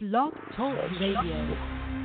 Blog Talk Radio.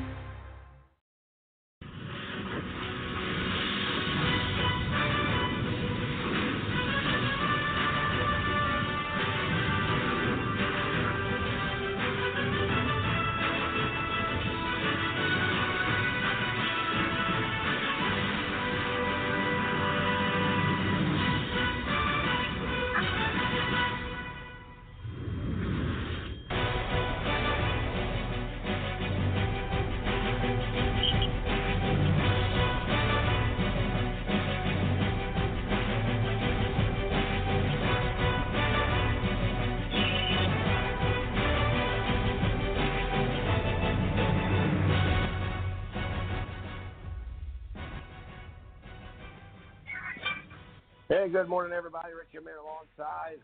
Hey, good morning, everybody. Richie O'Meara alongside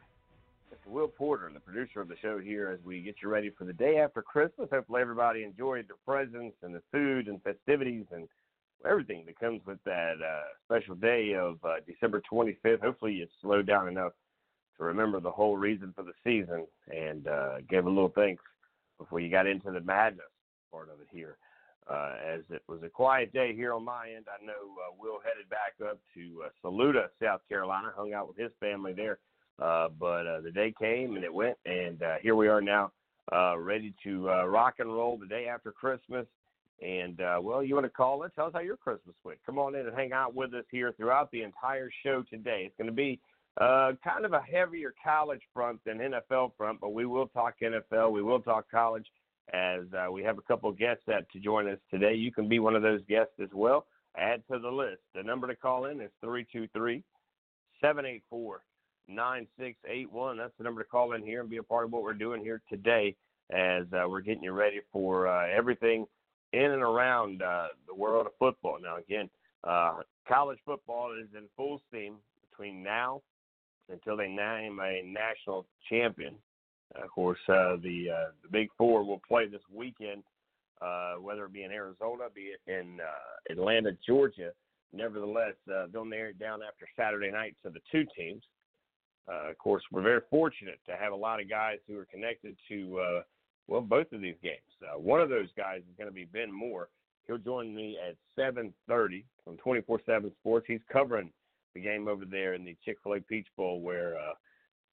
Mr. Will Porter, the producer of the show here, as we get you ready for the day after Christmas. Hopefully, everybody enjoyed the presents and the food and festivities and everything that comes with that uh, special day of uh, December 25th. Hopefully, you slowed down enough to remember the whole reason for the season and uh, gave a little thanks before you got into the madness part of it here. Uh, as it was a quiet day here on my end, I know uh, Will headed back up to uh, Saluda, South Carolina, hung out with his family there. Uh, but uh, the day came and it went, and uh, here we are now, uh, ready to uh, rock and roll the day after Christmas. And uh, well, you want to call it? Tell us how your Christmas went. Come on in and hang out with us here throughout the entire show today. It's going to be uh, kind of a heavier college front than NFL front, but we will talk NFL. We will talk college as uh, we have a couple guests that to join us today. You can be one of those guests as well. Add to the list. The number to call in is 323 784 9681. That's the number to call in here and be a part of what we're doing here today as uh, we're getting you ready for uh, everything in and around uh, the world of football. Now, again, uh, college football is in full steam between now until they name a national champion. Of course, uh, the uh, the Big Four will play this weekend, uh, whether it be in Arizona, be it in uh, Atlanta, Georgia. Nevertheless, uh, they'll narrow it down after Saturday night to the two teams. Uh, of course, we're very fortunate to have a lot of guys who are connected to uh, well both of these games. Uh, one of those guys is going to be Ben Moore. He'll join me at 7:30 from 24/7 Sports. He's covering the game over there in the Chick-fil-A Peach Bowl, where uh,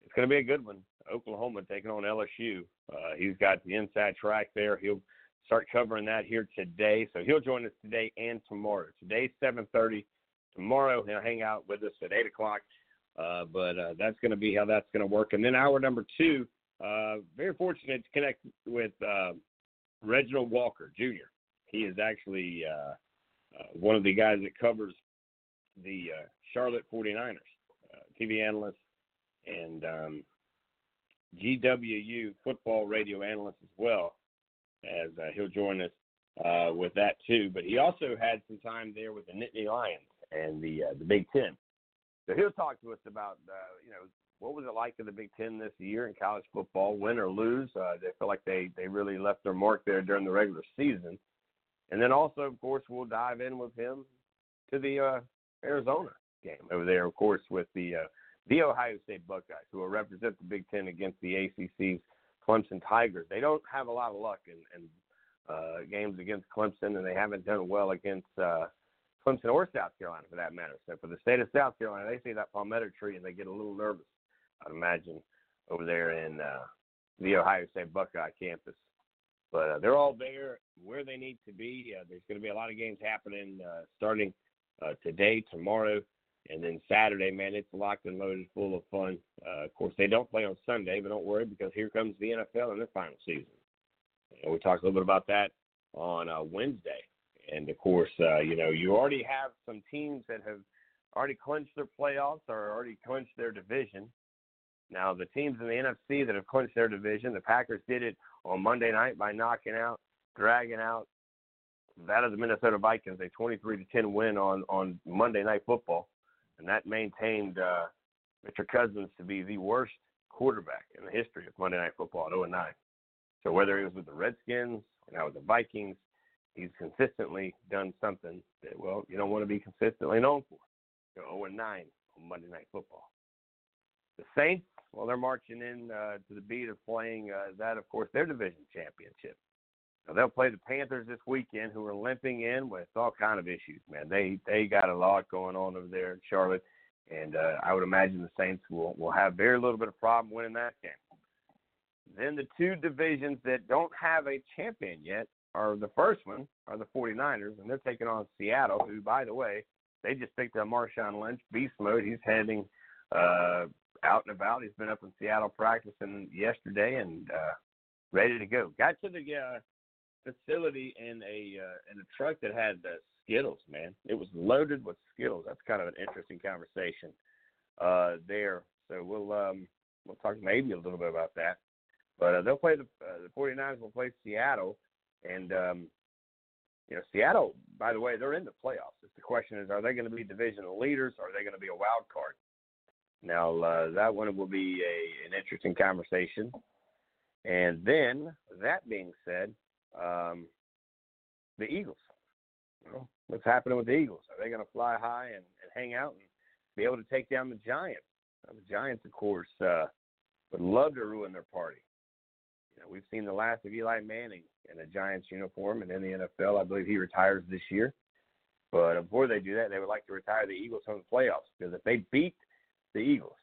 it's going to be a good one. Oklahoma taking on LSU. Uh, he's got the inside track there. He'll start covering that here today. So he'll join us today and tomorrow. Today's 7:30. Tomorrow he'll hang out with us at 8 o'clock. Uh, but uh, that's going to be how that's going to work. And then hour number two, uh, very fortunate to connect with uh, Reginald Walker Jr. He is actually uh, uh, one of the guys that covers the Charlotte 49ers, uh, TV analyst and um, GWU football radio analyst as well, as uh, he'll join us uh, with that too. But he also had some time there with the Nittany Lions and the uh, the Big Ten. So he'll talk to us about uh, you know what was it like in the Big Ten this year in college football, win or lose. Uh, they feel like they they really left their mark there during the regular season. And then also, of course, we'll dive in with him to the uh, Arizona game over there, of course, with the the Ohio State Buckeyes, who will represent the Big Ten against the ACC's Clemson Tigers. They don't have a lot of luck in, in uh, games against Clemson, and they haven't done well against uh, Clemson or South Carolina, for that matter. So for the state of South Carolina, they see that palmetto tree and they get a little nervous. I'd imagine over there in uh, the Ohio State Buckeye campus. But uh, they're all there where they need to be. Uh, there's going to be a lot of games happening uh, starting uh, today, tomorrow, and then Saturday, man, it's locked and loaded, full of fun. Uh, of course, they don't play on Sunday, but don't worry because here comes the NFL in their final season. And we talked a little bit about that on uh, Wednesday. And of course, uh, you know, you already have some teams that have already clinched their playoffs or already clinched their division. Now, the teams in the NFC that have clinched their division, the Packers did it on Monday night by knocking out, dragging out that of the Minnesota Vikings, a 23 to 10 win on on Monday Night Football and that maintained uh, Mr. Cousins to be the worst quarterback in the history of Monday Night Football at 0 9. So whether he was with the Redskins or now with the Vikings, he's consistently done something that well you don't want to be consistently known for. You know, 0 9 on Monday Night Football. The Saints, well, they're marching in uh, to the beat of playing uh, that, of course, their division championship. Now, they'll play the Panthers this weekend, who are limping in with all kind of issues. Man, they they got a lot going on over there in Charlotte, and uh, I would imagine the Saints will will have very little bit of problem winning that game. Then the two divisions that don't have a champion yet are the first one are the 49ers, and they're taking on Seattle, who, by the way, they just picked up Marshawn Lynch, beast mode. He's heading uh, out and about. He's been up in Seattle practicing yesterday and uh, ready to go. Got to the uh, facility in a uh, in a truck that had uh, Skittles. Man, it was loaded with Skittles. That's kind of an interesting conversation uh, there. So we'll um, we'll talk maybe a little bit about that. But uh, they'll play the uh, the 49ers will play Seattle, and um, you know Seattle. By the way, they're in the playoffs. It's the question is, are they going to be divisional leaders? Or are they going to be a wild card? Now uh, that one will be a an interesting conversation. And then that being said, um, the Eagles. You know, what's happening with the Eagles? Are they going to fly high and, and hang out and be able to take down the Giants? Now, the Giants, of course, uh, would love to ruin their party. You know, we've seen the last of Eli Manning in a Giants uniform and in the NFL. I believe he retires this year. But before they do that, they would like to retire the Eagles from the playoffs because if they beat the Eagles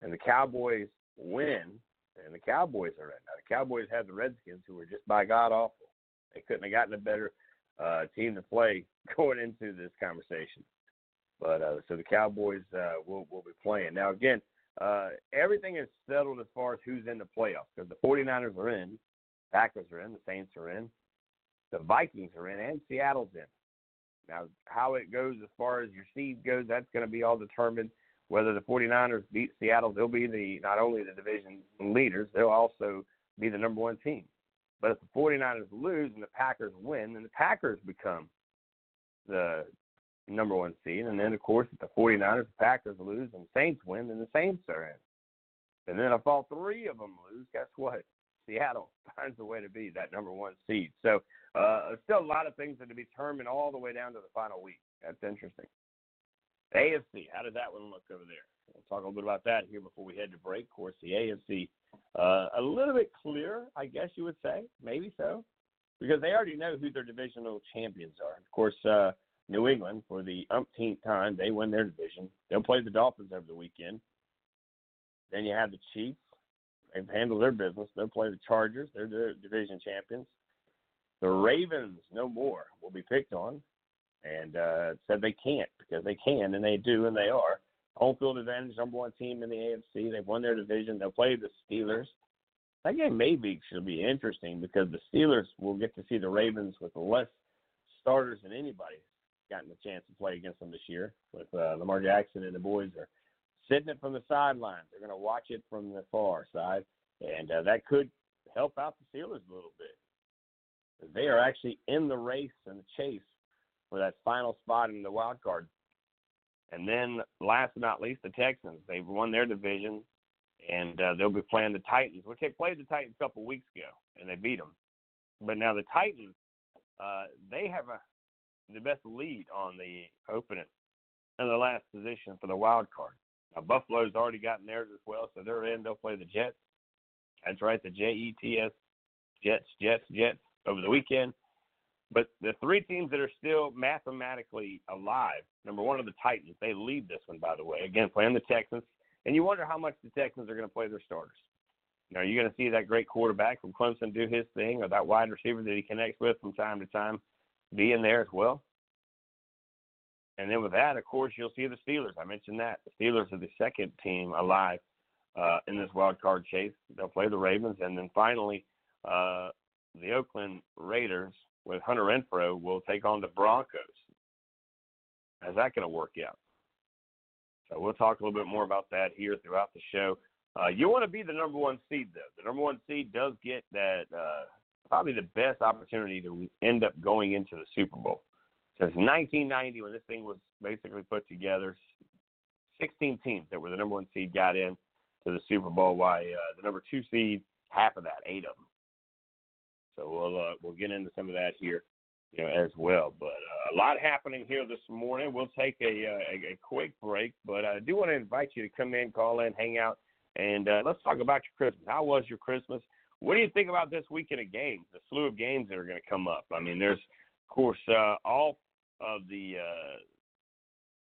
and the Cowboys win, and the Cowboys are in. Now, the Cowboys have the Redskins, who were just by God awful. They couldn't have gotten a better uh, team to play going into this conversation. But uh, so the Cowboys uh, will will be playing now. Again, uh, everything is settled as far as who's in the playoffs because the 49ers are in, Packers are in, the Saints are in, the Vikings are in, and Seattle's in. Now, how it goes as far as your seed goes, that's going to be all determined. Whether the 49ers beat Seattle, they'll be the not only the division leaders, they'll also be the number one team. But if the 49ers lose and the Packers win, then the Packers become the number one seed. And then, of course, if the 49ers, the Packers lose, and the Saints win, then the Saints are in. And then if all three of them lose, guess what? Seattle finds a way to be that number one seed. So uh, still a lot of things that to be determined all the way down to the final week. That's interesting. AFC, how did that one look over there? We'll talk a little bit about that here before we head to break. Of course, the AFC uh, a little bit clearer, I guess you would say, maybe so, because they already know who their divisional champions are. Of course, uh, New England, for the umpteenth time, they win their division. They'll play the Dolphins over the weekend. Then you have the Chiefs. They've handled their business. They'll play the Chargers. They're the division champions. The Ravens, no more, will be picked on, and uh, said they can't because they can, and they do, and they are. Home field advantage, number one team in the AFC. They've won their division. They'll play the Steelers. That game maybe should be interesting because the Steelers will get to see the Ravens with less starters than anybody gotten a chance to play against them this year. With uh, Lamar Jackson and the boys are sitting it from the sidelines. They're going to watch it from the far side, and uh, that could help out the Steelers a little bit. They are actually in the race and the chase for that final spot in the wild card and then last but not least, the Texans. They've won their division, and uh, they'll be playing the Titans, which they played the Titans a couple weeks ago, and they beat them. But now the Titans, uh, they have a the best lead on the opening and the last position for the wild card. Now Buffalo's already gotten theirs as well, so they're in. They'll play the Jets. That's right, the J E T S, Jets, Jets, Jets over the weekend. But the three teams that are still mathematically alive, number one are the Titans. They lead this one, by the way. Again, playing the Texans. And you wonder how much the Texans are going to play their starters. You know, you're going to see that great quarterback from Clemson do his thing, or that wide receiver that he connects with from time to time be in there as well. And then with that, of course, you'll see the Steelers. I mentioned that. The Steelers are the second team alive uh, in this wild card chase. They'll play the Ravens. And then finally, uh, the Oakland Raiders with Hunter Renfrow will take on the Broncos. How's that going to work out? So we'll talk a little bit more about that here throughout the show. Uh, you want to be the number one seed, though. The number one seed does get that uh, probably the best opportunity to end up going into the Super Bowl. Since 1990, when this thing was basically put together, 16 teams that were the number one seed got in to the Super Bowl. Why uh, the number two seed, half of that, eight of them so we'll uh, we'll get into some of that here, you know, as well. But uh, a lot happening here this morning. We'll take a, uh, a, a quick break, but I do want to invite you to come in, call in, hang out, and uh, let's talk about your Christmas. How was your Christmas? What do you think about this weekend of games? The slew of games that are going to come up. I mean, there's of course uh, all of the. Uh,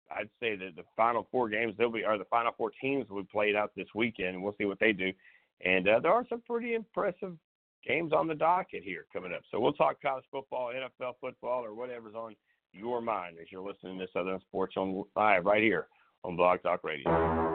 I'd say that the final four games they'll be are the final four teams we played out this weekend. We'll see what they do. And uh, there are some pretty impressive games on the docket here coming up. So we'll talk college football, NFL football, or whatever's on your mind as you're listening to Southern Sports on Live right here on Blog Talk Radio.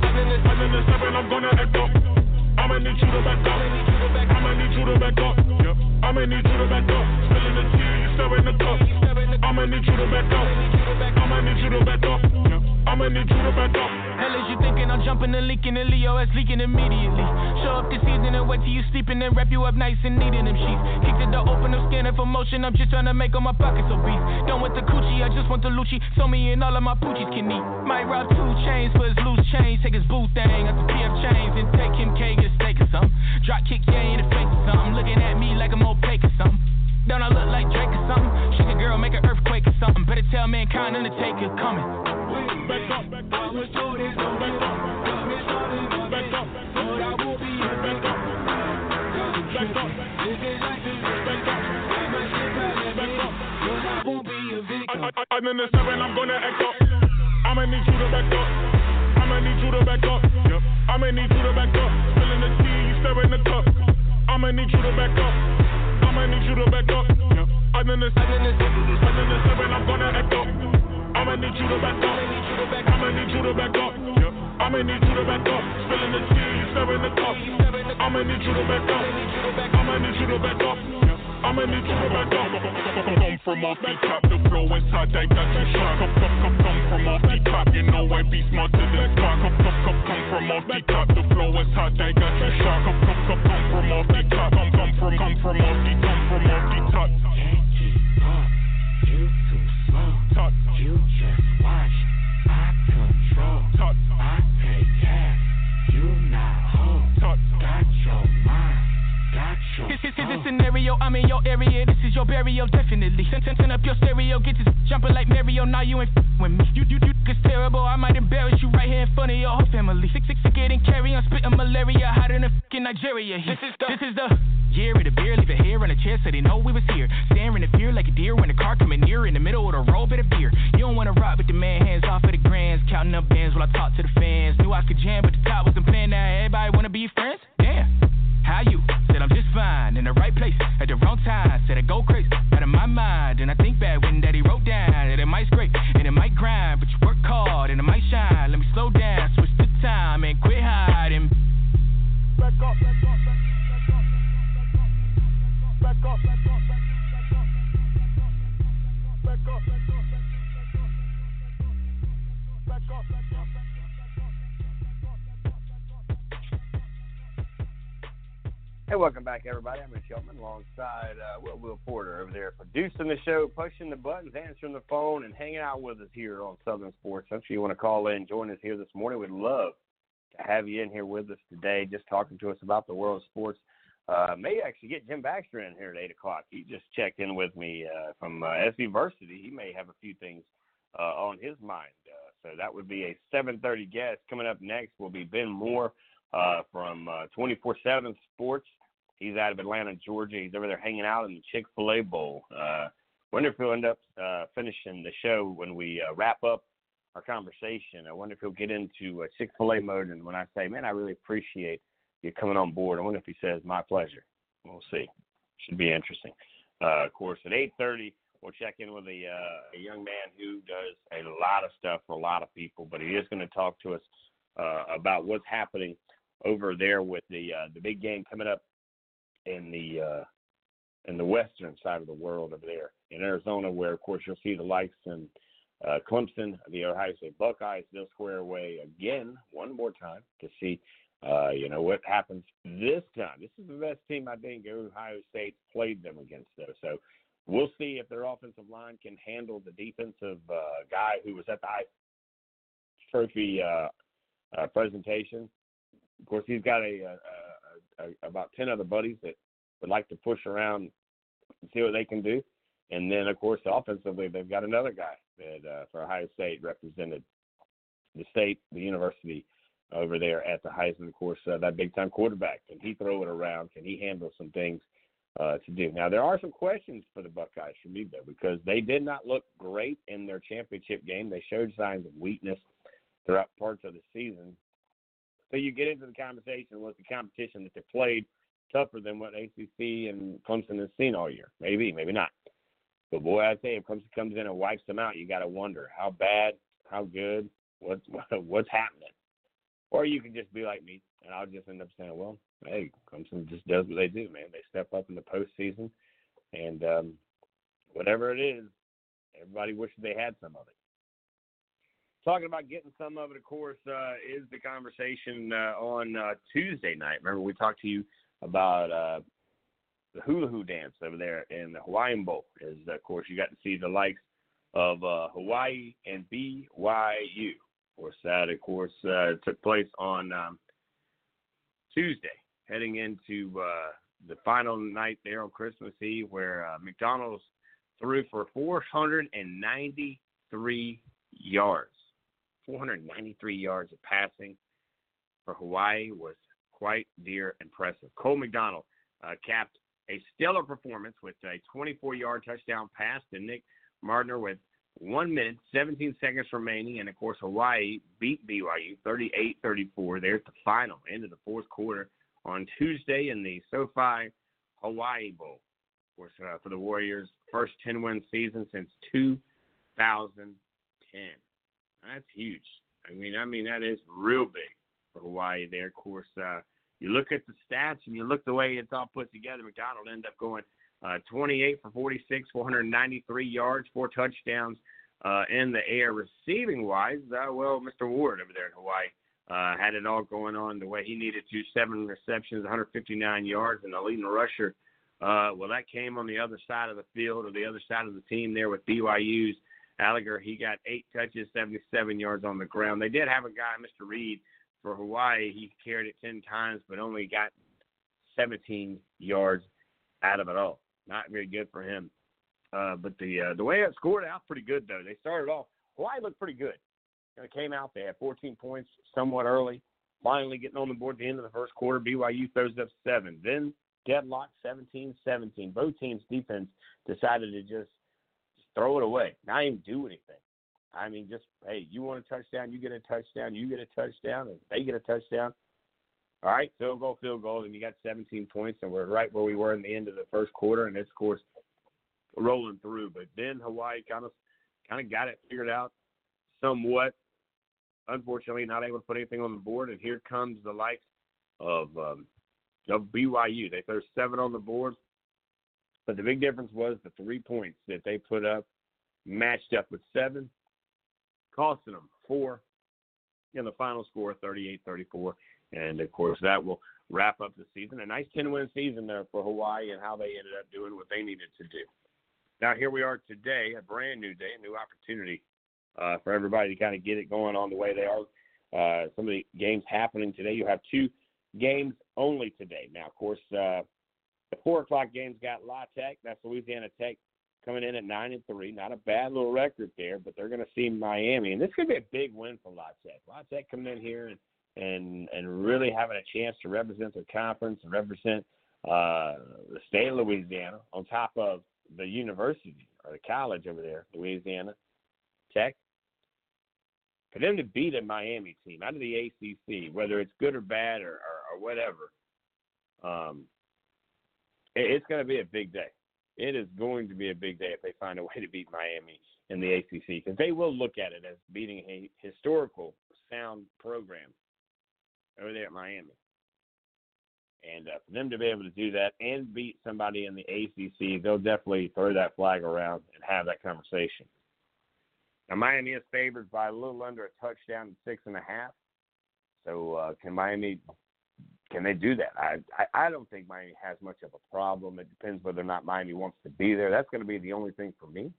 shooters. Seven and seven, I'm gonna act up. I'ma need you to back up. I'ma need you to back up. I'ma need you to back up. Spilling the tea, you the cup. I'ma need you to back up. I'ma need you to back up. I'ma need you to back up. Hell is you thinking I'm jumping and leaking and Leo is leaking immediately. Show up this evening and wait till you sleeping and wrap you up nice and needing them sheets. Kick the door open, I'm scanning for motion. I'm just trying to make all my pockets obese. Done with the coochie, I just want the luchi. So me and all of my poochies can eat. Might rob two chains for his loose change. Take his boo thing out the PF Chang's and take him K get steak or something. Drop kick yeah in the face or something. Looking at me like I'm opaque or something. Don't I look like Drake or something? Shake a girl, make an earthquake or something. Better tell mankind undertaker coming. I'm in the seven, I'm gonna act up. I'ma need you to back up. I'ma need you to back up. Yep. I'ma need you to back up. Filling the tea, you stirring the cup. I'ma need you to back up. I'ma need you to back up. Yep. I'm in the seven, I'm gonna act up. I'ma need you to back up. I'ma need you to back up. I'ma need you to back up. Spilling the tea, you serving the cup. I'ma need you to back up. I'ma need you to back up. I'ma need you to back up. Come from off the top, the flow inside that got you shot. Come, come, come, come from off the top, you know I be smarter than the. Come, come, come, come from off the top, the flow inside that got you shot. Come, come, come, come from off the top. Come, come from, come from off the, come from off the top. Touch. You just watch. I control. Touch. I take cash. You not home. Touch. Got your mind. This is the scenario, I'm in your area. This is your burial, definitely. Turn turn turn up your stereo, get this jumping like Mario. Now you ain't f- with me. You, you, you, it's terrible. I might embarrass you right here in front of your whole family. Sick, sick, sick, getting carry on, spitting malaria, hotter than f- in Nigeria. This is the, this is the jeer at a beer, leave a hair on a chair so they know we was here. Staring in fear like a deer when a car coming near in the middle of the road, bit of beer. You don't wanna rock with the man, hands off of the grands, counting up bands while I talk to the fans. Knew I could jam, but the top wasn't planned. Now everybody wanna be friends. Damn, how you? Said I'm just fine in the right place at the wrong time. Said I go crazy out of my mind, and I think back when Daddy wrote down that it might scrape and it might grind, but you work hard and it might shine. Let me slow down, switch the time and quit hiding. Back up, back up, back up. Hey, welcome back, everybody. I'm Rich Shelton alongside uh, Will Will Porter over there producing the show, pushing the buttons, answering the phone, and hanging out with us here on Southern Sports. I'm sure you want to call in, join us here this morning. We'd love to have you in here with us today, just talking to us about the world of sports. Uh, may actually get Jim Baxter in here at eight o'clock. He just checked in with me uh, from uh, SC He may have a few things uh, on his mind. Uh, so that would be a seven thirty guest. Coming up next will be Ben Moore uh, from uh, twenty four seven Sports. He's out of Atlanta, Georgia. He's over there hanging out in the Chick fil A Bowl. wonder if he'll end up finishing the show when we wrap up our conversation. I wonder if he'll get into Chick fil A mode. And when I say, man, I really appreciate you're coming on board. I wonder if he says my pleasure. We'll see. Should be interesting. Uh, of course, at 8:30 we'll check in with a, uh, a, young man who does a lot of stuff for a lot of people, but he is going to talk to us uh, about what's happening over there with the uh, the big game coming up in the uh, in the western side of the world over there in Arizona, where of course you'll see the lights and uh, Clemson, the Ohio State Buckeyes, they'll square away again one more time to see uh, you know, what happens this time. This is the best team I think Ohio State played them against, though. So we'll see if their offensive line can handle the defensive uh, guy who was at the trophy uh, uh, presentation. Of course, he's got a, a, a, a about ten other buddies that would like to push around and see what they can do. And then, of course, offensively, they've got another guy that uh, for Ohio State represented the state, the university over there at the Heisman. Of course, uh, that big time quarterback. Can he throw it around? Can he handle some things uh, to do? Now, there are some questions for the Buckeyes for me, though, because they did not look great in their championship game. They showed signs of weakness throughout parts of the season. So you get into the conversation with the competition that they played tougher than what ACC and Clemson has seen all year. Maybe, maybe not. But boy, I you, if Clemson comes in and wipes them out, you got to wonder how bad, how good, what's what's happening. Or you can just be like me, and I'll just end up saying, well, hey, Clemson just does what they do, man. They step up in the postseason, and um, whatever it is, everybody wishes they had some of it. Talking about getting some of it, of course, uh, is the conversation uh, on uh, Tuesday night. Remember, we talked to you about uh, the hula hoo dance over there in the Hawaiian Bowl. Is of course you got to see the likes of uh, Hawaii and BYU. Course, that of course uh, took place on um, Tuesday, heading into uh, the final night there on Christmas Eve, where uh, McDonald's threw for 493 yards. 493 yards of passing for Hawaii was quite dear impressive. Cole McDonald uh, capped a stellar performance with a 24 yard touchdown pass to Nick Mardner with one minute, 17 seconds remaining. And of course, Hawaii beat BYU 38 34 there at the final end of the fourth quarter on Tuesday in the SoFi Hawaii Bowl. Of course, uh, for the Warriors' first 10 win season since 2010. That's huge. I mean, I mean that is real big for Hawaii there. Of course, uh, you look at the stats and you look the way it's all put together. McDonald ended up going uh, 28 for 46, 493 yards, four touchdowns uh, in the air. Receiving wise, uh, well, Mr. Ward over there in Hawaii uh, had it all going on the way he needed to. Seven receptions, 159 yards, and the leading rusher. Uh, well, that came on the other side of the field or the other side of the team there with BYU's Alliger. He got eight touches, 77 yards on the ground. They did have a guy, Mr. Reed, for Hawaii, he carried it 10 times, but only got 17 yards out of it all. Not very good for him. Uh, but the uh, the way it scored out pretty good though. They started off Hawaii looked pretty good. It came out they had 14 points somewhat early. Finally getting on the board at the end of the first quarter, BYU throws up seven. Then deadlock 17-17. Both teams' defense decided to just, just throw it away, not even do anything. I mean, just hey, you want a touchdown, you get a touchdown, you get a touchdown, and they get a touchdown. All right, field goal, field goal, and you got 17 points, and we're right where we were in the end of the first quarter, and it's of course rolling through. But then Hawaii kind of kind of got it figured out somewhat. Unfortunately, not able to put anything on the board, and here comes the likes of um, of BYU. They throw seven on the board, but the big difference was the three points that they put up matched up with seven costing them four in the final score 38-34 and of course that will wrap up the season. A nice 10 win season there for hawaii and how they ended up doing what they needed to do. Now here we are today a brand new day a new opportunity uh, for everybody to kind of get it going on the way they are. Uh, some of the games happening today. You have two games only today. Now of course uh, the four o'clock games got la tech. That's louisiana tech coming in at nine and three. Not a bad little record there, but they're going to see Miami, and this could be a big win for La Tech. La Tech coming in here and and and really having a chance to represent their conference and represent uh, the state of Louisiana on top of the university or the college over there, Louisiana Tech. For them to beat a Miami team out of the ACC, whether it's good or bad or, or, or whatever, um, it, it's going to be a big day it is going to be a big day if they find a way to beat Miami in the ACC because they will look at it as beating a historical sound program over there at Miami. And uh, for them to be able to do that and beat somebody in the ACC, they'll definitely throw that flag around and have that conversation. Now, Miami is favored by a little under a touchdown at six and a half. So, uh, can Miami can they do that? I, I I don't think Miami has much of a problem. It depends whether or not Miami wants to be there. That's going to be the only thing for me.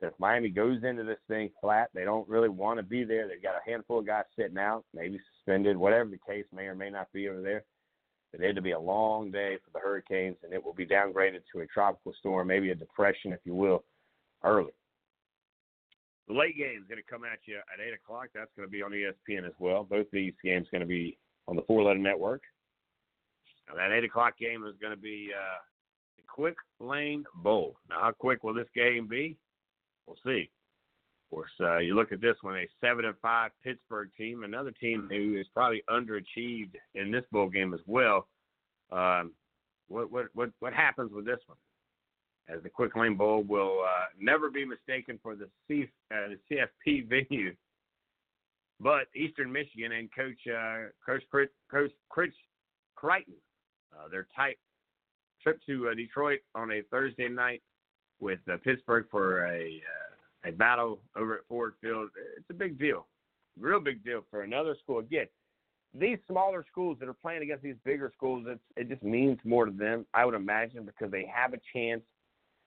If Miami goes into this thing flat, they don't really want to be there. They've got a handful of guys sitting out, maybe suspended, whatever the case may or may not be over there. But it'll be a long day for the Hurricanes, and it will be downgraded to a tropical storm, maybe a depression, if you will, early. The late game is going to come at you at 8 o'clock. That's going to be on ESPN as well. Both these games going to be on the Four Letter Network. Now, that 8 o'clock game is going to be uh, the Quick Lane Bowl. Now, how quick will this game be? We'll see. Course, uh, you look at this one, a 7 and 5 Pittsburgh team, another team who is probably underachieved in this bowl game as well. Um, what, what, what, what happens with this one? as the Quick Lane Bowl will uh, never be mistaken for the, C, uh, the CFP venue. But Eastern Michigan and Coach uh, Coach Chris, Coach Chris Creighton, uh, their tight trip to uh, Detroit on a Thursday night with uh, Pittsburgh for a a battle over at Ford Field. It's a big deal, real big deal for another school. Again, these smaller schools that are playing against these bigger schools, it's, it just means more to them, I would imagine, because they have a chance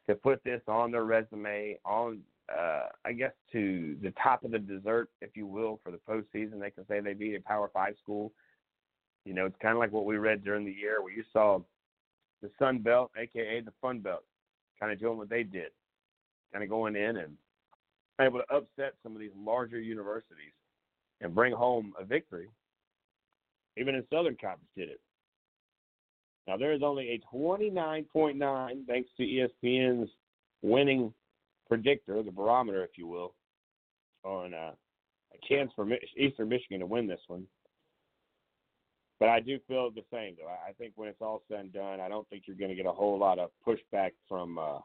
to put this on their resume, on uh, I guess to the top of the dessert, if you will, for the postseason. They can say they beat a Power Five school. You know, it's kind of like what we read during the year where you saw the Sun Belt, aka the Fun Belt, kind of doing what they did, kind of going in and able to upset some of these larger universities and bring home a victory. Even in Southern Conference did it. Now, there is only a 29.9, thanks to ESPN's winning predictor, the barometer, if you will, on uh, a chance for Eastern Michigan to win this one. But I do feel the same, though. I think when it's all said and done, I don't think you're going to get a whole lot of pushback from. Uh,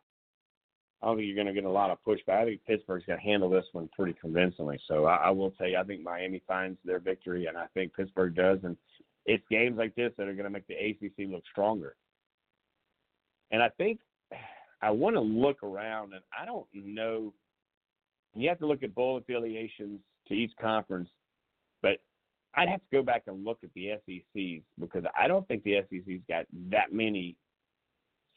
I don't think you're going to get a lot of pushback. I think Pittsburgh's going to handle this one pretty convincingly. So I, I will tell you, I think Miami finds their victory, and I think Pittsburgh does. And it's games like this that are going to make the ACC look stronger. And I think I want to look around, and I don't know. You have to look at bowl affiliations to each conference, but I'd have to go back and look at the SECs because I don't think the SEC's got that many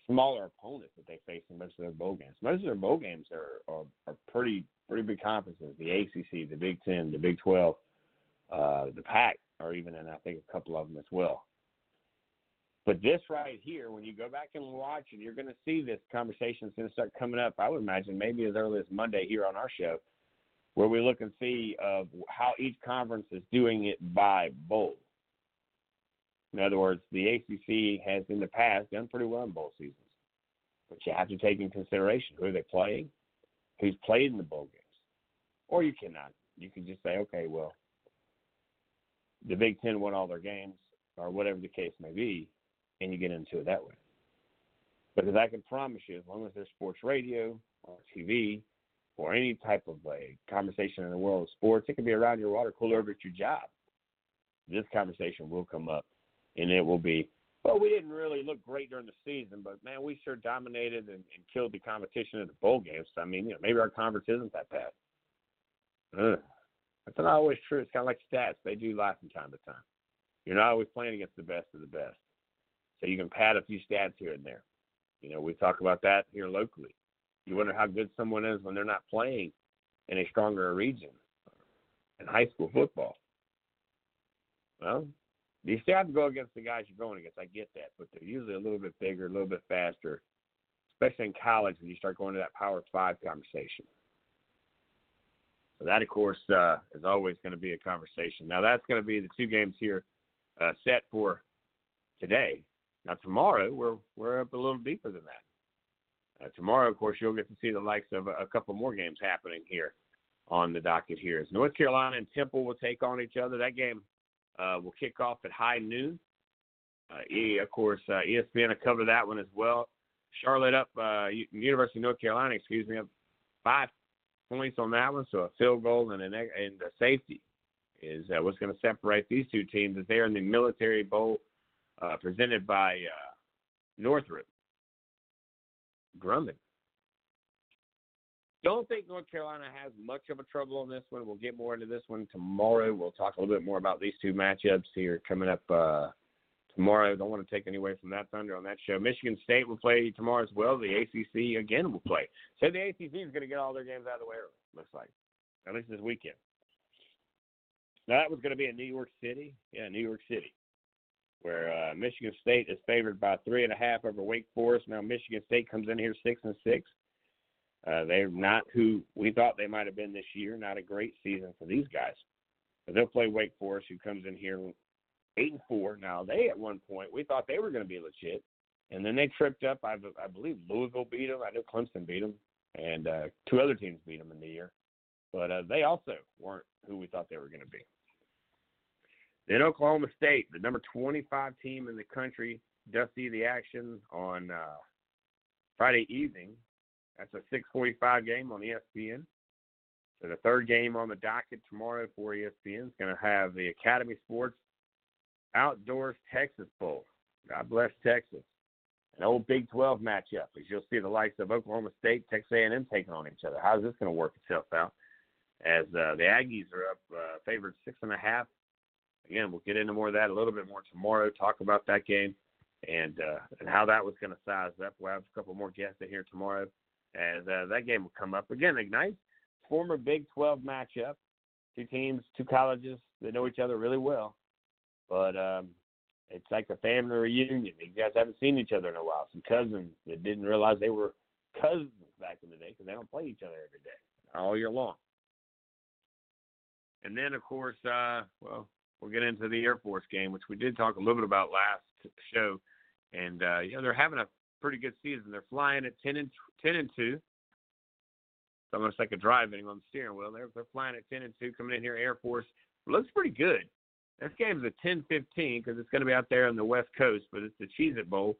smaller opponents that they face in most of their bowl games. Most of their bowl games are are, are pretty pretty big conferences. The ACC, the Big Ten, the Big Twelve, uh, the Pac or even in I think a couple of them as well. But this right here, when you go back and watch it, you're going to see this conversation is going to start coming up. I would imagine maybe as early as Monday here on our show, where we look and see of how each conference is doing it by bowl. In other words, the ACC has in the past done pretty well in bowl seasons, but you have to take in consideration who are they playing, who's played in the bowl games, or you cannot. You can just say, okay, well, the Big Ten won all their games, or whatever the case may be, and you get into it that way. Because I can promise you, as long as there's sports radio or TV or any type of a conversation in the world of sports, it can be around your water cooler at your job. This conversation will come up, and it will be, well, we didn't really look great during the season, but man, we sure dominated and, and killed the competition at the bowl games. So, I mean, you know, maybe our conference isn't that bad. Ugh. That's not always true. It's kind of like stats. They do lie from time to time. You're not always playing against the best of the best. So you can pad a few stats here and there. You know, we talk about that here locally. You wonder how good someone is when they're not playing in a stronger region in high school football. Well, you still have to go against the guys you're going against. I get that, but they're usually a little bit bigger, a little bit faster, especially in college when you start going to that Power Five conversation. So that, of course, uh, is always going to be a conversation. Now, that's going to be the two games here uh, set for today. Now, tomorrow, we're, we're up a little deeper than that. Uh, tomorrow, of course, you'll get to see the likes of a, a couple more games happening here on the docket Here is North Carolina and Temple will take on each other. That game uh, will kick off at high noon. Uh, of course, uh, ESPN will cover that one as well. Charlotte up, uh, University of North Carolina, excuse me, up five points on that one. So a field goal and, an, and a safety is what's going to separate these two teams. As they're in the Military Bowl presented by Northrop Grumman. Don't think North Carolina has much of a trouble on this one. We'll get more into this one tomorrow. We'll talk a little bit more about these two matchups here coming up uh, tomorrow. Don't want to take any away from that thunder on that show. Michigan State will play tomorrow as well. The ACC again will play. So the ACC is going to get all their games out of the way early. Looks like at least this weekend. Now that was going to be in New York City. Yeah, New York City, where uh, Michigan State is favored by three and a half over Wake Forest. Now Michigan State comes in here six and six. Uh, they're not who we thought they might have been this year. Not a great season for these guys. But they'll play Wake Forest, who comes in here eight and four. Now they at one point we thought they were going to be legit, and then they tripped up. I, I believe Louisville beat them. I know Clemson beat them, and uh, two other teams beat them in the year. But uh, they also weren't who we thought they were going to be. Then Oklahoma State, the number 25 team in the country, does see the action on uh, Friday evening that's a 6:45 game on ESPN. So the third game on the docket tomorrow for ESPN is going to have the Academy Sports Outdoors Texas Bowl. God bless Texas. An old Big 12 matchup, as you'll see the likes of Oklahoma State, Texas A&M taking on each other. How's this going to work itself out? As uh, the Aggies are up, uh, favored six and a half. Again, we'll get into more of that a little bit more tomorrow. Talk about that game and uh, and how that was going to size up. We'll have a couple more guests in here tomorrow as uh, that game will come up again. Ignite, former Big 12 matchup. Two teams, two colleges that know each other really well, but um, it's like a family reunion. You guys haven't seen each other in a while. Some cousins that didn't realize they were cousins back in the day because they don't play each other every day all year long. And then, of course, uh, well, we'll get into the Air Force game, which we did talk a little bit about last show. And uh, you know they're having a pretty good season. They're flying at ten and ten and two. It's almost like a on the steering wheel. They're they're flying at ten and two, coming in here. Air Force looks pretty good. This game's a 10-15 because it's going to be out there on the West Coast, but it's the Cheez It Bowl.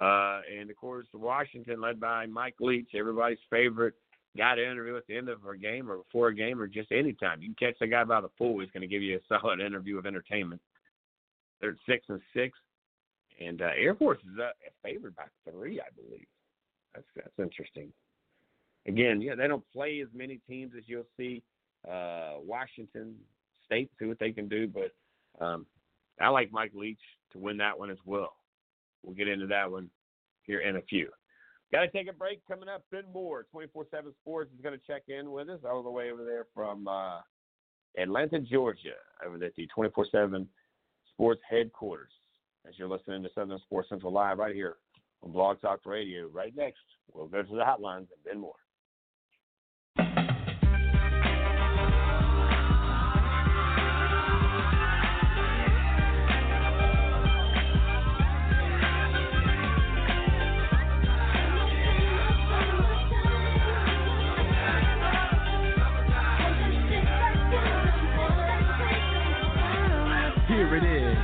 Uh, and of course, Washington, led by Mike Leach, everybody's favorite guy to interview at the end of a game or before a game or just any time. You can catch the guy by the pool; he's going to give you a solid interview of entertainment. They're at six and six. And uh, Air Force is uh, favored by three, I believe. That's that's interesting. Again, yeah, they don't play as many teams as you'll see. Uh, Washington State see what they can do, but um, I like Mike Leach to win that one as well. We'll get into that one here in a few. Got to take a break. Coming up, Ben Moore, 24/7 Sports, is going to check in with us all the way over there from uh, Atlanta, Georgia, over at the 24/7 Sports headquarters as you're listening to Southern Sports Central Live right here on Blog Talk Radio. Right next, we'll go to the hotlines and then more.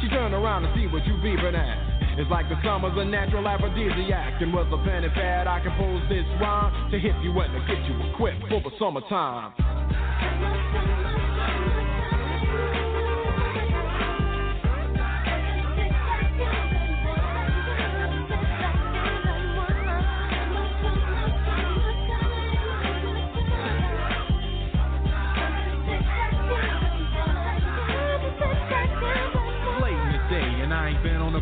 She turn around to see what you beeping at. It's like the summer's a natural aphrodisiac. And with a pen and pad, I compose this rhyme to hit you and to get you equipped for the summertime.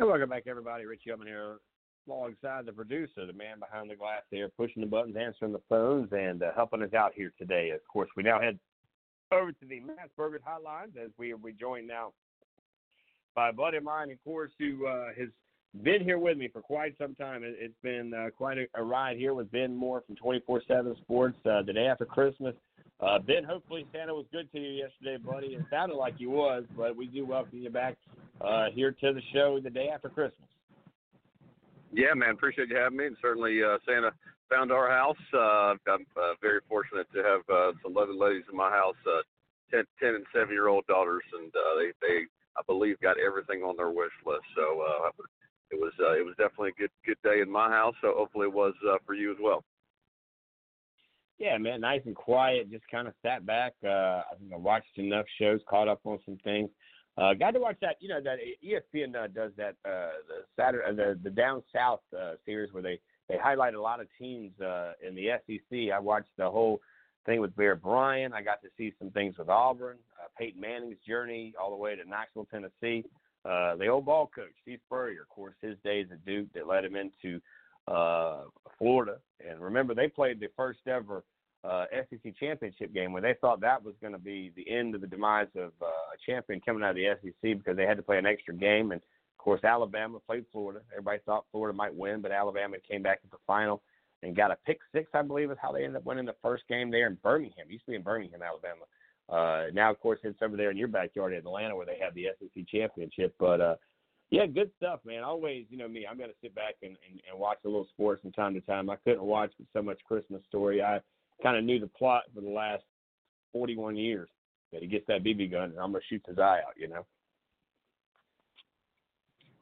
And welcome back, everybody. Richie Ullman here, alongside the producer, the man behind the glass there, pushing the buttons, answering the phones, and uh, helping us out here today. Of course, we now head over to the Mass Burger Hotlines as we are joined now by a buddy of mine, of course, who uh, has been here with me for quite some time. It, has been uh, quite a, a, ride here with Ben Moore from 24 7 Sports uh, the day after Christmas. Uh, ben, hopefully Santa was good to you yesterday, buddy. It sounded like he was, but we do welcome you back uh, here to the show the day after Christmas. Yeah, man, appreciate you having me. And certainly, uh, Santa found our house. Uh, I'm uh, very fortunate to have uh, some lovely ladies in my house, uh, 10, 10 and 7 year old daughters, and uh, they, they, I believe, got everything on their wish list. So uh, it was uh, it was definitely a good good day in my house. So hopefully it was uh, for you as well. Yeah, man, nice and quiet. Just kind of sat back. Uh, I think I watched enough shows, caught up on some things. Uh, got to watch that. You know that ESPN uh, does that uh, the Saturday uh, the the Down South uh, series where they they highlight a lot of teams uh, in the SEC. I watched the whole thing with Bear Bryant. I got to see some things with Auburn, uh, Peyton Manning's journey all the way to Knoxville, Tennessee. Uh, the old ball coach, Steve Spurrier, of course, his days at Duke that led him into uh, Florida. And remember, they played the first ever uh, SEC championship game where they thought that was going to be the end of the demise of uh, a champion coming out of the SEC because they had to play an extra game. And of course, Alabama played Florida. Everybody thought Florida might win, but Alabama came back at the final and got a pick six, I believe, is how they ended up winning the first game there in Birmingham. It used to be in Birmingham, Alabama. Uh, now, of course, it's over there in your backyard in Atlanta where they have the SEC championship. But uh, yeah, good stuff, man. Always, you know me, I'm to sit back and, and, and watch a little sports from time to time. I couldn't watch so much Christmas story. I kind of knew the plot for the last 41 years that he gets that BB gun and I'm to shoot his eye out, you know.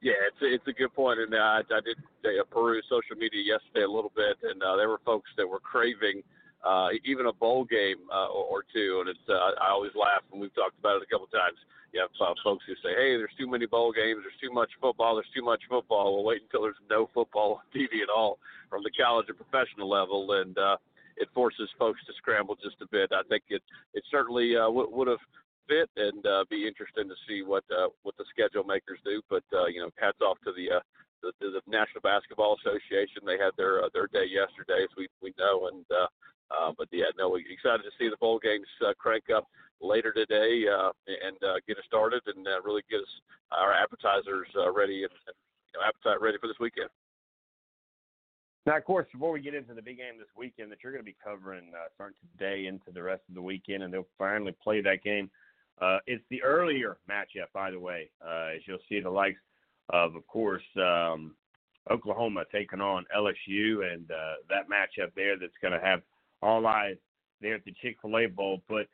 Yeah, it's a, it's a good point, and uh, I, I did uh, peruse social media yesterday a little bit, and uh, there were folks that were craving uh, even a bowl game uh, or, or two, and it's uh, I always laugh, and we've talked about it a couple times you have uh, folks who say, "Hey, there's too many bowl games. There's too much football. There's too much football." Well, wait until there's no football on TV at all from the college and professional level, and uh, it forces folks to scramble just a bit. I think it it certainly uh, w- would have fit and uh, be interesting to see what uh, what the schedule makers do. But uh, you know, hats off to the uh, the, the National Basketball Association. They had their uh, their day yesterday, as we we know, and uh, Uh, but yeah, no, we're excited to see the bowl games uh, crank up later today uh, and uh, get us started and uh, really get us our appetizers uh, ready and, and you know, appetite ready for this weekend. Now, of course, before we get into the big game this weekend that you're going to be covering uh, starting today into the rest of the weekend, and they'll finally play that game. Uh, it's the earlier matchup, by the way, uh, as you'll see the likes of, of course, um, Oklahoma taking on LSU, and uh, that matchup there that's going to have all eyes there at the Chick Fil A Bowl. But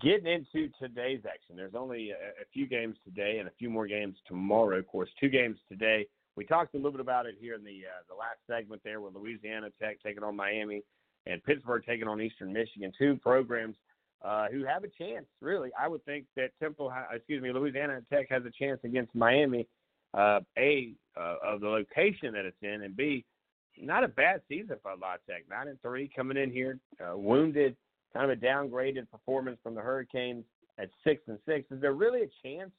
getting into today's action, there's only a, a few games today and a few more games tomorrow. Of course, two games today. We talked a little bit about it here in the uh, the last segment there with Louisiana Tech taking on Miami and Pittsburgh taking on Eastern Michigan. Two programs uh, who have a chance. Really, I would think that Temple, excuse me, Louisiana Tech has a chance against Miami. Uh, a uh, of the location that it's in, and B, not a bad season for La Tech. Nine and three coming in here, uh, wounded, kind of a downgraded performance from the Hurricanes at six and six. Is there really a chance?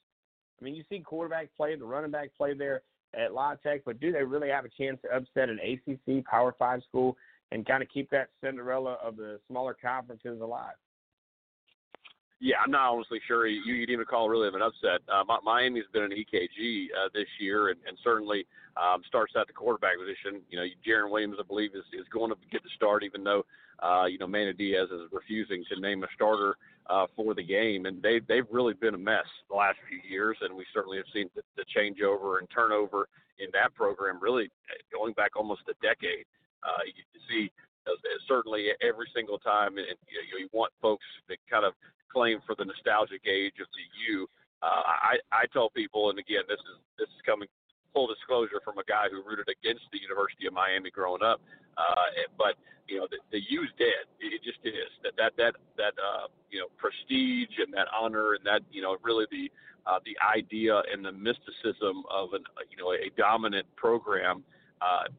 I mean, you see quarterback play, the running back play there at La Tech, but do they really have a chance to upset an ACC Power Five school and kind of keep that Cinderella of the smaller conferences alive? Yeah, I'm not honestly sure you, you'd even call really of an upset. Uh, Miami's been an EKG uh, this year, and, and certainly um, starts at the quarterback position. You know, Jarren Williams, I believe, is, is going to get the start, even though uh, you know Manny Diaz is refusing to name a starter uh, for the game, and they they've really been a mess the last few years, and we certainly have seen the, the changeover and turnover in that program really uh, going back almost a decade. Uh, you see certainly every single time, and you, know, you want folks to kind of claim for the nostalgic age of the U. Uh, I I tell people, and again, this is this is coming full disclosure from a guy who rooted against the University of Miami growing up. Uh, but you know, the, the U's dead. It just is that that that that uh, you know prestige and that honor and that you know really the uh, the idea and the mysticism of an you know a dominant program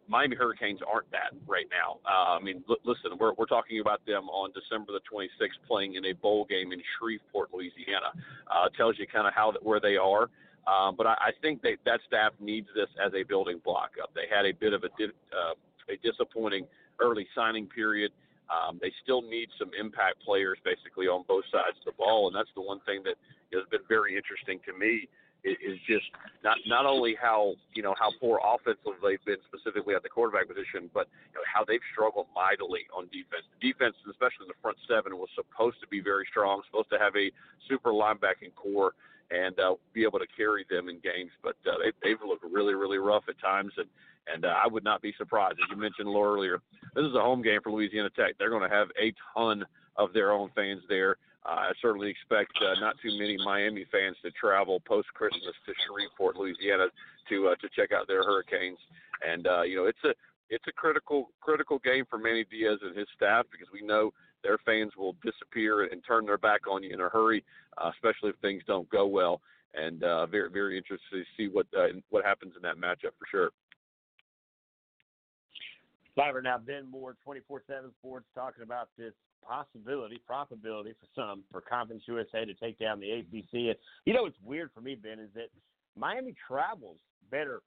Miami Hurricanes aren't that right now. Uh, I mean, l- listen, we're we're talking about them on December the 26th playing in a bowl game in Shreveport, Louisiana. Uh, tells you kind of how where they are. Um, but I, I think they, that staff needs this as a building block. Up, they had a bit of a di- uh, a disappointing early signing period. Um, they still need some impact players, basically on both sides of the ball, and that's the one thing that has been very interesting to me is just not not only how you know how poor offensive they've been specifically at the quarterback position, but you know, how they've struggled mightily on defense. The defense, especially the front seven, was supposed to be very strong, supposed to have a super linebacking core and uh, be able to carry them in games. But uh, they, they've looked really really rough at times, and and uh, I would not be surprised. As you mentioned earlier, this is a home game for Louisiana Tech. They're going to have a ton of their own fans there. Uh, I certainly expect uh, not too many Miami fans to travel post Christmas to Shreveport, Louisiana, to uh, to check out their Hurricanes. And you know, it's a it's a critical critical game for Manny Diaz and his staff because we know their fans will disappear and turn their back on you in a hurry, uh, especially if things don't go well. And uh, very very interested to see what uh, what happens in that matchup for sure. Fiverr now, Ben Moore, 24 7 Sports, talking about this possibility, probability for some, for Conference USA to take down the ACC. And, you know what's weird for me, Ben, is that Miami travels better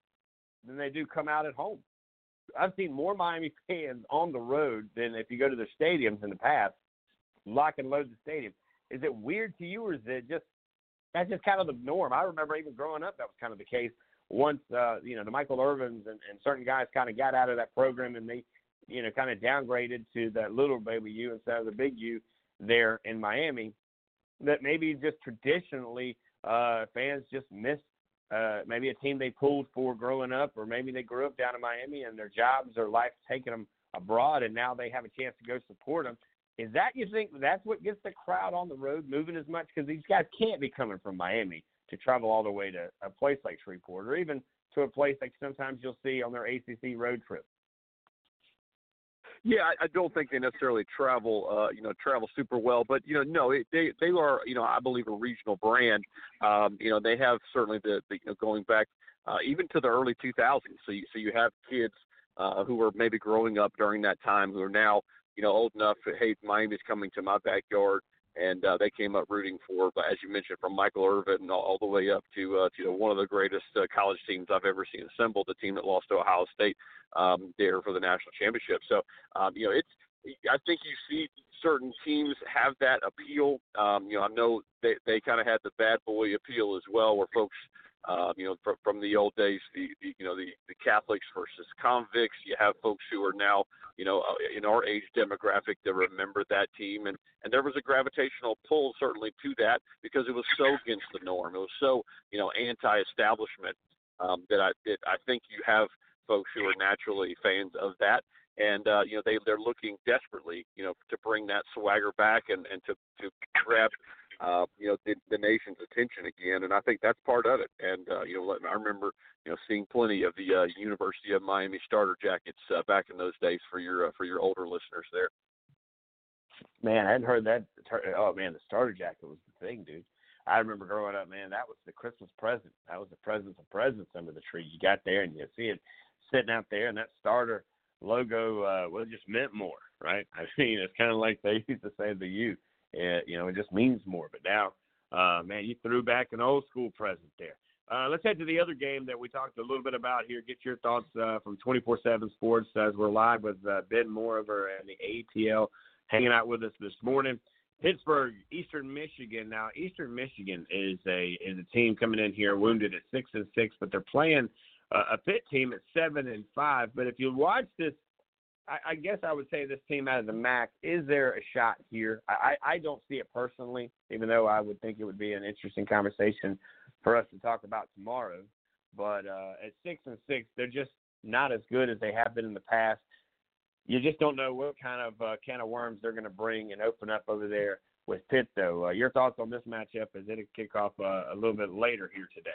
than they do come out at home. I've seen more Miami fans on the road than if you go to their stadiums in the past, lock and load the stadium. Is it weird to you, or is it just that's just kind of the norm? I remember even growing up, that was kind of the case once uh, you know the Michael Irvins and, and certain guys kind of got out of that program and they you know kind of downgraded to that little baby U instead of the big U there in Miami. That maybe just traditionally uh, fans just missed uh, maybe a team they pulled for growing up, or maybe they grew up down in Miami and their jobs or life taking them abroad, and now they have a chance to go support them. Is that you think that's what gets the crowd on the road moving as much? Because these guys can't be coming from Miami to travel all the way to a place like Shreveport or even to a place like sometimes you'll see on their ACC road trip. Yeah, I, I don't think they necessarily travel, uh, you know, travel super well, but you know, no, it, they they are, you know, I believe a regional brand. Um, you know, they have certainly the, the you know, going back uh, even to the early 2000s. So you, so you have kids uh, who were maybe growing up during that time who are now, you know, old enough. Hey, Miami's coming to my backyard and uh, they came up rooting for, as you mentioned, from Michael Irvin all, all the way up to uh, to one of the greatest uh, college teams I've ever seen assembled, the team that lost to Ohio State um, there for the national championship. So, um, you know, it's I think you see certain teams have that appeal. Um, you know, I know they they kind of had the bad boy appeal as well, where folks, uh, you know, from, from the old days, the, the you know the the Catholics versus convicts. You have folks who are now, you know, uh, in our age demographic that remember that team, and and there was a gravitational pull certainly to that because it was so against the norm. It was so you know anti-establishment um, that I that I think you have folks who are naturally fans of that and uh, you know they they're looking desperately, you know, to bring that swagger back and and to to grab uh, you know the, the nation's attention again, and I think that's part of it. And uh, you know, I remember you know seeing plenty of the uh, University of Miami starter jackets uh, back in those days for your uh, for your older listeners there. Man, I hadn't heard that. Oh man, the starter jacket was the thing, dude. I remember growing up, man. That was the Christmas present. That was the presents of presents under the tree. You got there and you see it sitting out there, and that starter logo uh, well, just meant more, right? I mean, it's kind of like they used to say the U. It, you know, it just means more. But now, uh, man, you threw back an old school present there. Uh, let's head to the other game that we talked a little bit about here. Get your thoughts uh, from 24/7 Sports as we're live with uh, Ben Moore over and the ATL hanging out with us this morning. Pittsburgh, Eastern Michigan. Now, Eastern Michigan is a is a team coming in here wounded at six and six, but they're playing a Pitt team at seven and five. But if you watch this, I, I guess I would say this team out of the MAC is there a shot here? I, I don't see it personally, even though I would think it would be an interesting conversation for us to talk about tomorrow. But uh, at six and six, they're just not as good as they have been in the past. You just don't know what kind of uh, can of worms they're going to bring and open up over there with Pitt, though. Uh, your thoughts on this matchup as it kick off uh, a little bit later here today?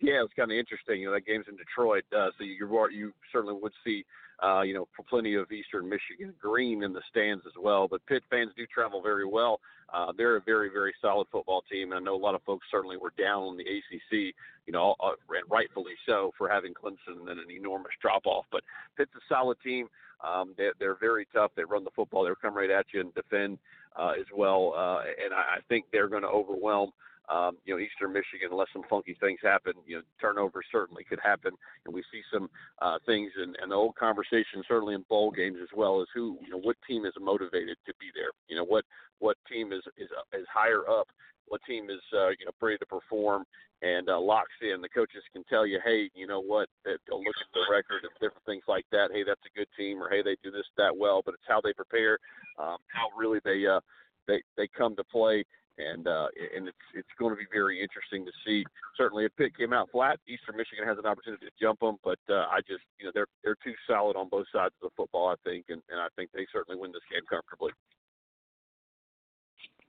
Yeah, it's kind of interesting. You know, that game's in Detroit, uh, so you you certainly would see, uh, you know, plenty of Eastern Michigan green in the stands as well. But Pitt fans do travel very well. Uh, they're a very very solid football team, and I know a lot of folks certainly were down on the ACC, you know, uh, and rightfully so for having Clemson and an enormous drop off. But Pitt's a solid team. Um, they're, they're very tough. They run the football. They come right at you and defend uh, as well. Uh, and I, I think they're going to overwhelm um, you know, Eastern Michigan, unless some funky things happen, you know, turnovers certainly could happen, and we see some uh, things in, in the old conversation, certainly in bowl games as well as who, you know, what team is motivated to be there. You know, what what team is is is higher up, what team is uh, you know ready to perform and uh, locks in. The coaches can tell you, hey, you know what? They'll look at the record and different things like that. Hey, that's a good team, or hey, they do this that well. But it's how they prepare, um, how really they uh, they they come to play and uh, and it's it's going to be very interesting to see. Certainly, if Pitt came out flat, Eastern Michigan has an opportunity to jump them, but uh, I just you know they're they're too solid on both sides of the football, I think, and, and I think they certainly win this game comfortably.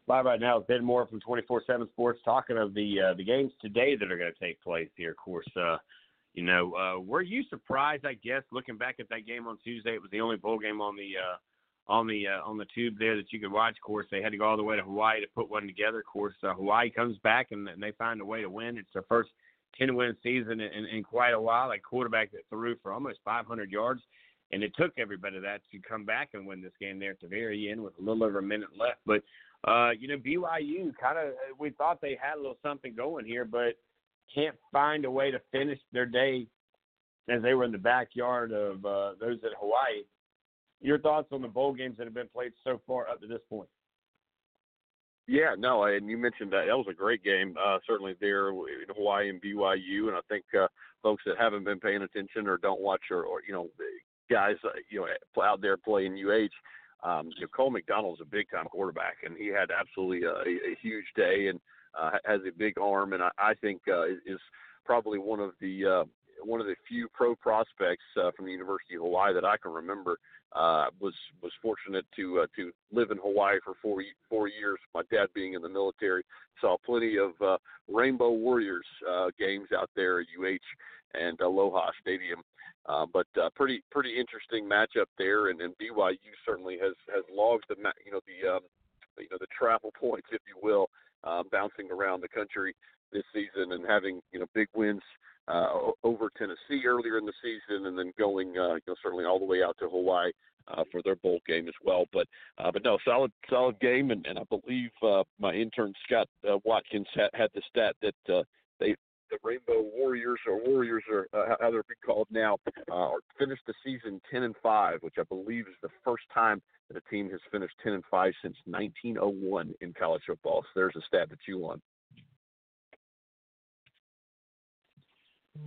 Live right now, Ben Moore from 24/7 Sports, talking of the uh, the games today that are going to take place here. Of course, uh, you know, uh, were you surprised? I guess looking back at that game on Tuesday, it was the only bowl game on the uh, on the uh, on the tube there that you could watch. Of course, they had to go all the way to Hawaii to put one together. Of course, uh, Hawaii comes back and, and they find a way to win. It's their first 10 win season in, in, quite a while. A quarterback that threw for almost 500 yards, and it took every bit of that to come back and win this game there at the very end with a little over a minute left. But uh, you know, BYU kind of we thought they had a little something going here, but can't find a way to finish their day as they were in the backyard of uh, those at Hawaii your thoughts on the bowl games that have been played so far up to this point? Yeah, no, and you mentioned that that was a great game. Uh, certainly there in Hawaii and BYU, and I think uh, folks that haven't been paying attention or don't watch or, or you know guys uh, you know out there playing UH. Um, you know, Cole McDonald's a big time quarterback, and he had absolutely a, a huge day and uh, has a big arm, and I, I think uh, is probably one of the uh, one of the few pro prospects uh, from the University of Hawaii that I can remember. Uh, was was fortunate to uh, to live in Hawaii for four four years. My dad being in the military, saw plenty of uh, Rainbow Warriors uh, games out there at UH and Aloha Stadium. Uh, but uh, pretty pretty interesting matchup there, and, and BYU certainly has has logged the you know the um, you know the travel points, if you will, uh, bouncing around the country this season and having you know big wins uh, over Tennessee earlier in the season, and then going uh, you know certainly all the way out to Hawaii uh, for their bowl game as well. But uh, but no, solid solid game, and, and I believe uh, my intern Scott uh, Watkins had, had the stat that uh, they the Rainbow Warriors or Warriors or uh, how they're being called now uh, are finished the season 10 and 5, which I believe is the first time that a team has finished 10 and 5 since 1901 in college football. So there's a stat that you want.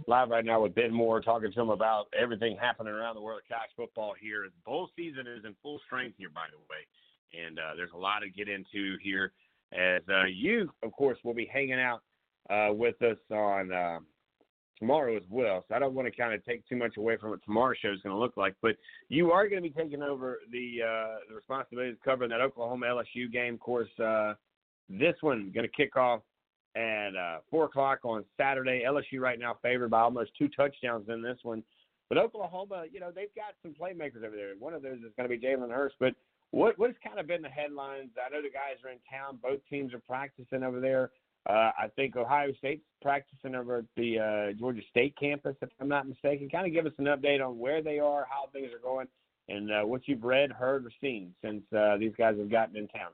Live right now with Ben Moore, talking to him about everything happening around the world of college football here. Bowl season is in full strength here, by the way, and uh, there's a lot to get into here. As uh, you, of course, will be hanging out uh, with us on uh, tomorrow as well. So I don't want to kind of take too much away from what tomorrow's show is going to look like. But you are going to be taking over the uh, the responsibility of covering that Oklahoma LSU game. Of course, uh, this one going to kick off at uh, four o'clock on Saturday. LSU right now favored by almost two touchdowns in this one. But Oklahoma, you know, they've got some playmakers over there. One of those is going to be Jalen Hurts. But what what has kind of been the headlines? I know the guys are in town. Both teams are practicing over there. Uh, I think Ohio State's practicing over at the uh, Georgia State campus, if I'm not mistaken. Kind of give us an update on where they are, how things are going, and uh, what you've read, heard, or seen since uh, these guys have gotten in town.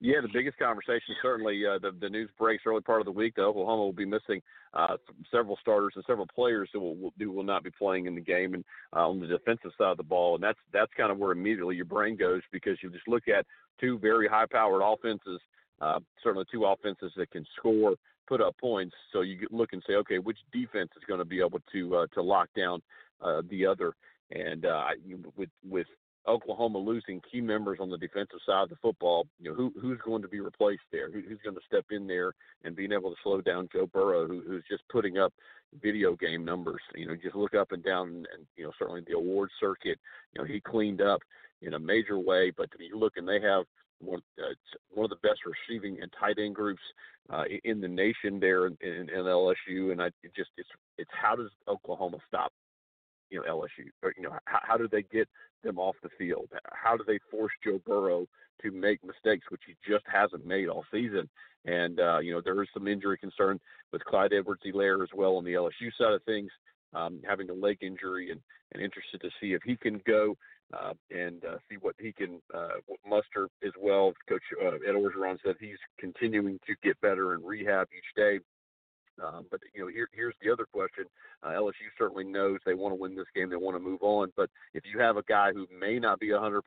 Yeah, the biggest conversation certainly uh, the the news breaks early part of the week that Oklahoma will be missing uh, several starters and several players who will, who will not be playing in the game and uh, on the defensive side of the ball, and that's that's kind of where immediately your brain goes because you just look at two very high powered offenses uh, certainly two offenses that can score, put up points. So you look and say, okay, which defense is going to be able to uh, to lock down uh, the other? And uh, with with Oklahoma losing key members on the defensive side of the football, you know, who who's going to be replaced there? Who, who's going to step in there and being able to slow down Joe Burrow, who, who's just putting up video game numbers? You know, just look up and down, and, and you know, certainly the award circuit, you know, he cleaned up in a major way. But you look and they have one, uh, one of the best receiving and tight end groups uh, in the nation there in, in, in LSU. And I it just it's it's how does Oklahoma stop you know LSU? Or, you know how, how do they get them off the field? How do they force Joe Burrow to make mistakes, which he just hasn't made all season? And uh, you know there is some injury concern with Clyde Edwards-Helaire as well on the LSU side of things. Um, having a leg injury and, and interested to see if he can go uh, and uh, see what he can uh, muster as well. Coach uh, Ed Orgeron said he's continuing to get better in rehab each day. Um, but you know, here, here's the other question. Uh, LSU certainly knows they want to win this game. They want to move on. But if you have a guy who may not be 100%,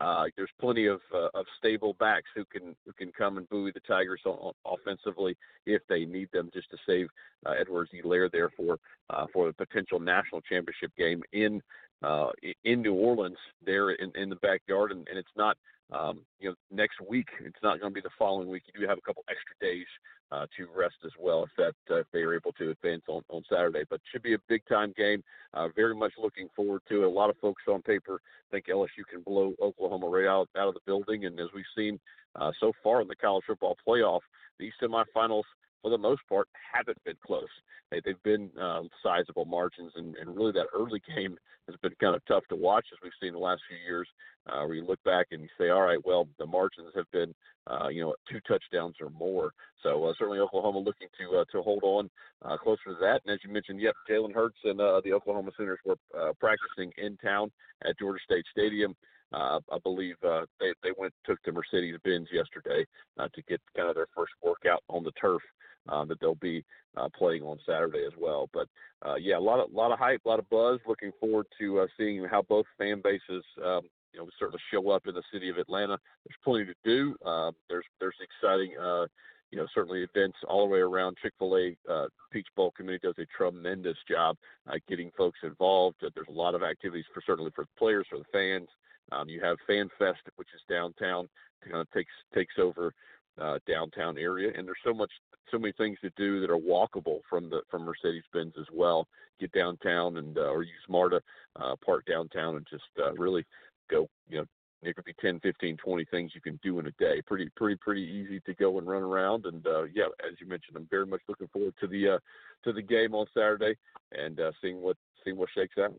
uh, there's plenty of uh, of stable backs who can who can come and buoy the Tigers on, offensively if they need them, just to save uh, Edwards-Helaire there for uh, for the potential national championship game in uh, in New Orleans there in, in the backyard, and, and it's not um, you know next week. It's not going to be the following week. You do have a couple extra days uh, to rest as well if that uh, if they are able to advance on on Saturday. But should be a big time game. Uh, very much looking forward to it. A lot of folks on paper think LSU can blow Oklahoma right out out of the building, and as we've seen uh, so far in the college football playoff, these semifinals for the most part, haven't been close. They, they've been uh, sizable margins, and, and really that early game has been kind of tough to watch, as we've seen the last few years, uh, where you look back and you say, all right, well, the margins have been, uh, you know, two touchdowns or more. So uh, certainly Oklahoma looking to uh, to hold on uh, closer to that. And as you mentioned, yep, Jalen Hurts and the Oklahoma Sooners were practicing in town at Georgia State Stadium. Uh, I believe uh, they they went took the Mercedes Benz yesterday uh, to get kind of their first workout on the turf uh, that they'll be uh, playing on Saturday as well. But uh, yeah, a lot of lot of hype, a lot of buzz. Looking forward to uh, seeing how both fan bases. Um, you know, certainly show up in the city of Atlanta. There's plenty to do. Uh, there's there's exciting, uh, you know, certainly events all the way around. Chick Fil A uh, Peach Bowl committee does a tremendous job uh, getting folks involved. There's a lot of activities for certainly for the players, for the fans. Um, you have Fan Fest, which is downtown, kind of takes takes over uh, downtown area, and there's so much, so many things to do that are walkable from the from Mercedes-Benz as well. Get downtown and uh, or use MARTA, uh, park downtown, and just uh, really go. You know, it could be 10, 15, 20 things you can do in a day. Pretty, pretty, pretty easy to go and run around. And uh, yeah, as you mentioned, I'm very much looking forward to the uh, to the game on Saturday and uh, seeing what seeing what shakes out.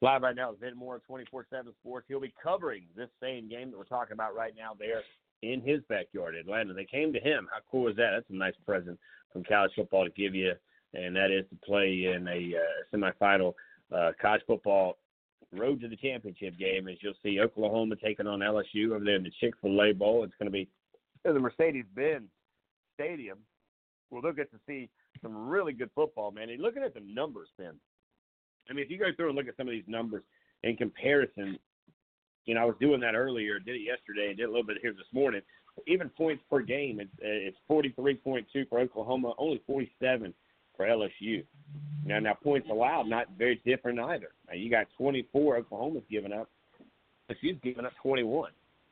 Live right now with Ben Moore, 24 7 Sports. He'll be covering this same game that we're talking about right now there in his backyard, Atlanta. They came to him. How cool is that? That's a nice present from college football to give you, and that is to play in a uh, semifinal uh, college football road to the championship game. As you'll see, Oklahoma taking on LSU over there in the Chick Fil A Bowl. It's going to be in the Mercedes-Benz Stadium well, they'll get to see some really good football, man. And looking at the numbers, Ben, I mean, if you go through and look at some of these numbers in comparison, you know, I was doing that earlier, did it yesterday, and did a little bit here this morning. Even points per game, it's it's 43.2 for Oklahoma, only 47 for LSU. Now, now points allowed, not very different either. Now, you got 24 Oklahoma's given up. LSU's given up 21.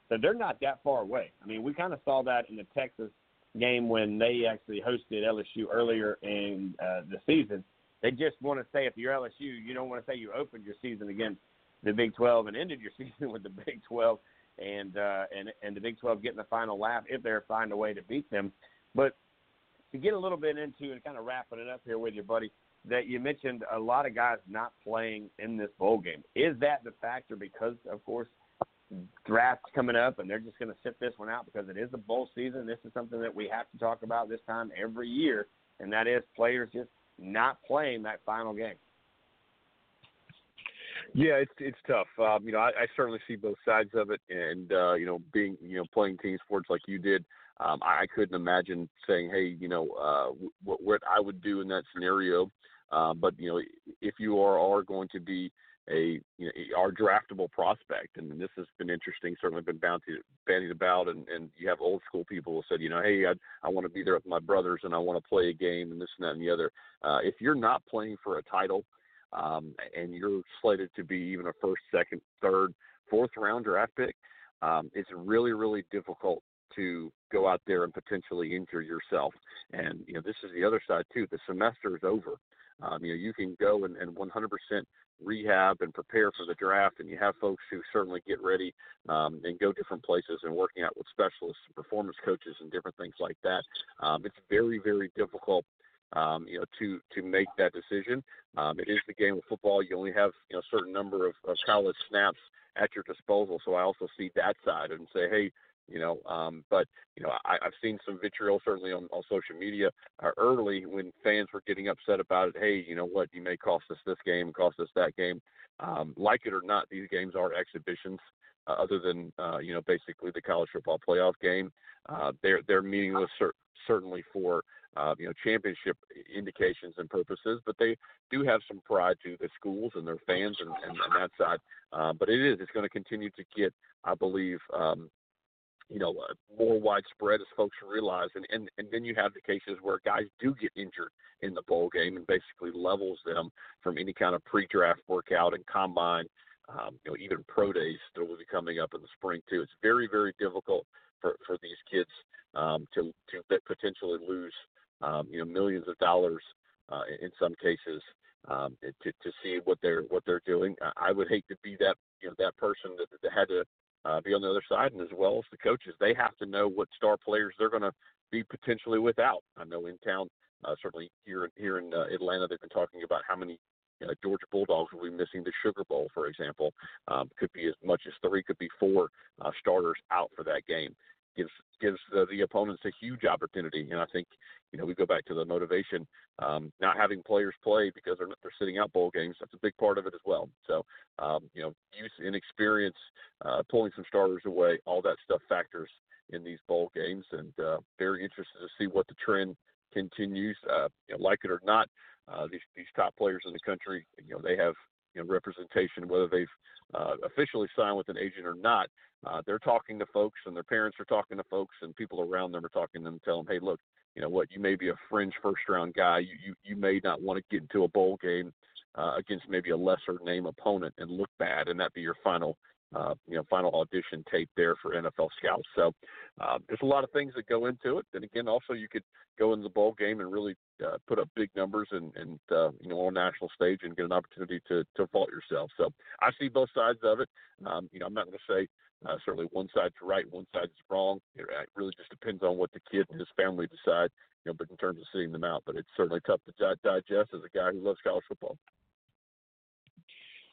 So they're not that far away. I mean, we kind of saw that in the Texas game when they actually hosted LSU earlier in uh, the season. They just want to say if you're LSU, you don't want to say you opened your season against the Big 12 and ended your season with the Big 12 and uh, and and the Big 12 getting the final laugh if they find a way to beat them. But to get a little bit into and kind of wrapping it up here with you, buddy, that you mentioned a lot of guys not playing in this bowl game. Is that the factor? Because of course, drafts coming up, and they're just going to sit this one out because it is a bowl season. This is something that we have to talk about this time every year, and that is players just not playing that final game. Yeah, it's it's tough. Um, you know, I, I certainly see both sides of it, and uh, you know, being you know playing team sports like you did, um, I, couldn't imagine saying, hey, you know, uh, what what I would do in that scenario. Uh, but you know, if you are are going to be a you know our draftable prospect, and this has been interesting. Certainly been bounty, bandied about, and and you have old school people who said, you know, hey, I I want to be there with my brothers, and I want to play a game, and this and that and the other. Uh, if you're not playing for a title, um, and you're slated to be even a first, second, third, fourth round draft pick, um, it's really really difficult to go out there and potentially injure yourself. And you know, this is the other side too. The semester is over. Um, you know, you can go and, and 100% rehab and prepare for the draft, and you have folks who certainly get ready um, and go different places and working out with specialists and performance coaches and different things like that. Um, it's very, very difficult. Um, you know, to to make that decision. Um, it is the game of football. You only have you know a certain number of, of college snaps at your disposal. So I also see that side and say, hey, you know. Um, but you know, I, I've seen some vitriol certainly on, on social media uh, early when fans were getting upset about it. Hey, you know what? You may cost us this game, cost us that game. Um, like it or not, these games are exhibitions. Uh, other than uh, you know, basically the college football playoff game, uh, they're they're meaningless cer- certainly for uh, you know, championship indications and purposes, but they do have some pride to the schools and their fans and, and, and that side. Uh, but it is, it's going to continue to get, I believe, um, you know, uh, more widespread as folks realize. And, and, and then you have the cases where guys do get injured in the bowl game and basically levels them from any kind of pre-draft workout and combine, um, you know, even pro days that will be coming up in the spring too. It's very, very difficult for, for these kids um, to, to potentially lose, um, you know, millions of dollars uh, in some cases um, to, to see what they're what they're doing. I would hate to be that you know that person that, that had to uh, be on the other side, and as well as the coaches, they have to know what star players they're going to be potentially without. I know in town, uh, certainly here here in uh, Atlanta, they've been talking about how many uh, Georgia Bulldogs will be missing the Sugar Bowl, for example. Um, could be as much as three, could be four uh, starters out for that game gives gives the, the opponents a huge opportunity. And I think you know we go back to the motivation, um, not having players play because they're they're sitting out bowl games. That's a big part of it as well. So um, you know, youth and experience, uh, pulling some starters away, all that stuff factors in these bowl games. And uh, very interested to see what the trend continues. Uh, you know, like it or not, uh, these these top players in the country, you know, they have you know, representation, whether they've uh, officially signed with an agent or not. Uh, they're talking to folks, and their parents are talking to folks, and people around them are talking to them, tell them, hey, look, you know what, you may be a fringe first round guy. You you, you may not want to get into a bowl game uh, against maybe a lesser name opponent and look bad, and that be your final uh, you know, final audition tape there for NFL scouts. So uh, there's a lot of things that go into it. And again, also you could go in the bowl game and really uh, put up big numbers and, and uh, you know, on national stage and get an opportunity to, to vault yourself. So I see both sides of it. Um, you know, I'm not going to say uh, certainly one side's right, one side's wrong. It really just depends on what the kid and his family decide. You know, but in terms of seeing them out, but it's certainly tough to digest as a guy who loves college football.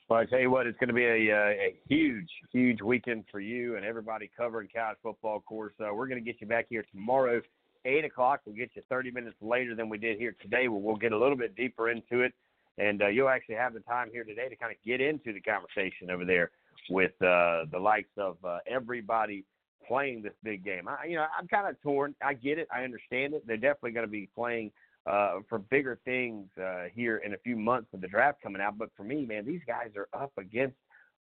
Well, I tell you what, it's going to be a, uh, a huge, huge weekend for you and everybody covering college football. Of course, uh, we're going to get you back here tomorrow, eight o'clock. We'll get you 30 minutes later than we did here today. We'll, we'll get a little bit deeper into it, and uh, you'll actually have the time here today to kind of get into the conversation over there with uh, the likes of uh, everybody playing this big game. I, you know, I'm kind of torn. I get it. I understand it. They're definitely going to be playing uh, for bigger things uh, here in a few months with the draft coming out. But for me, man, these guys are up against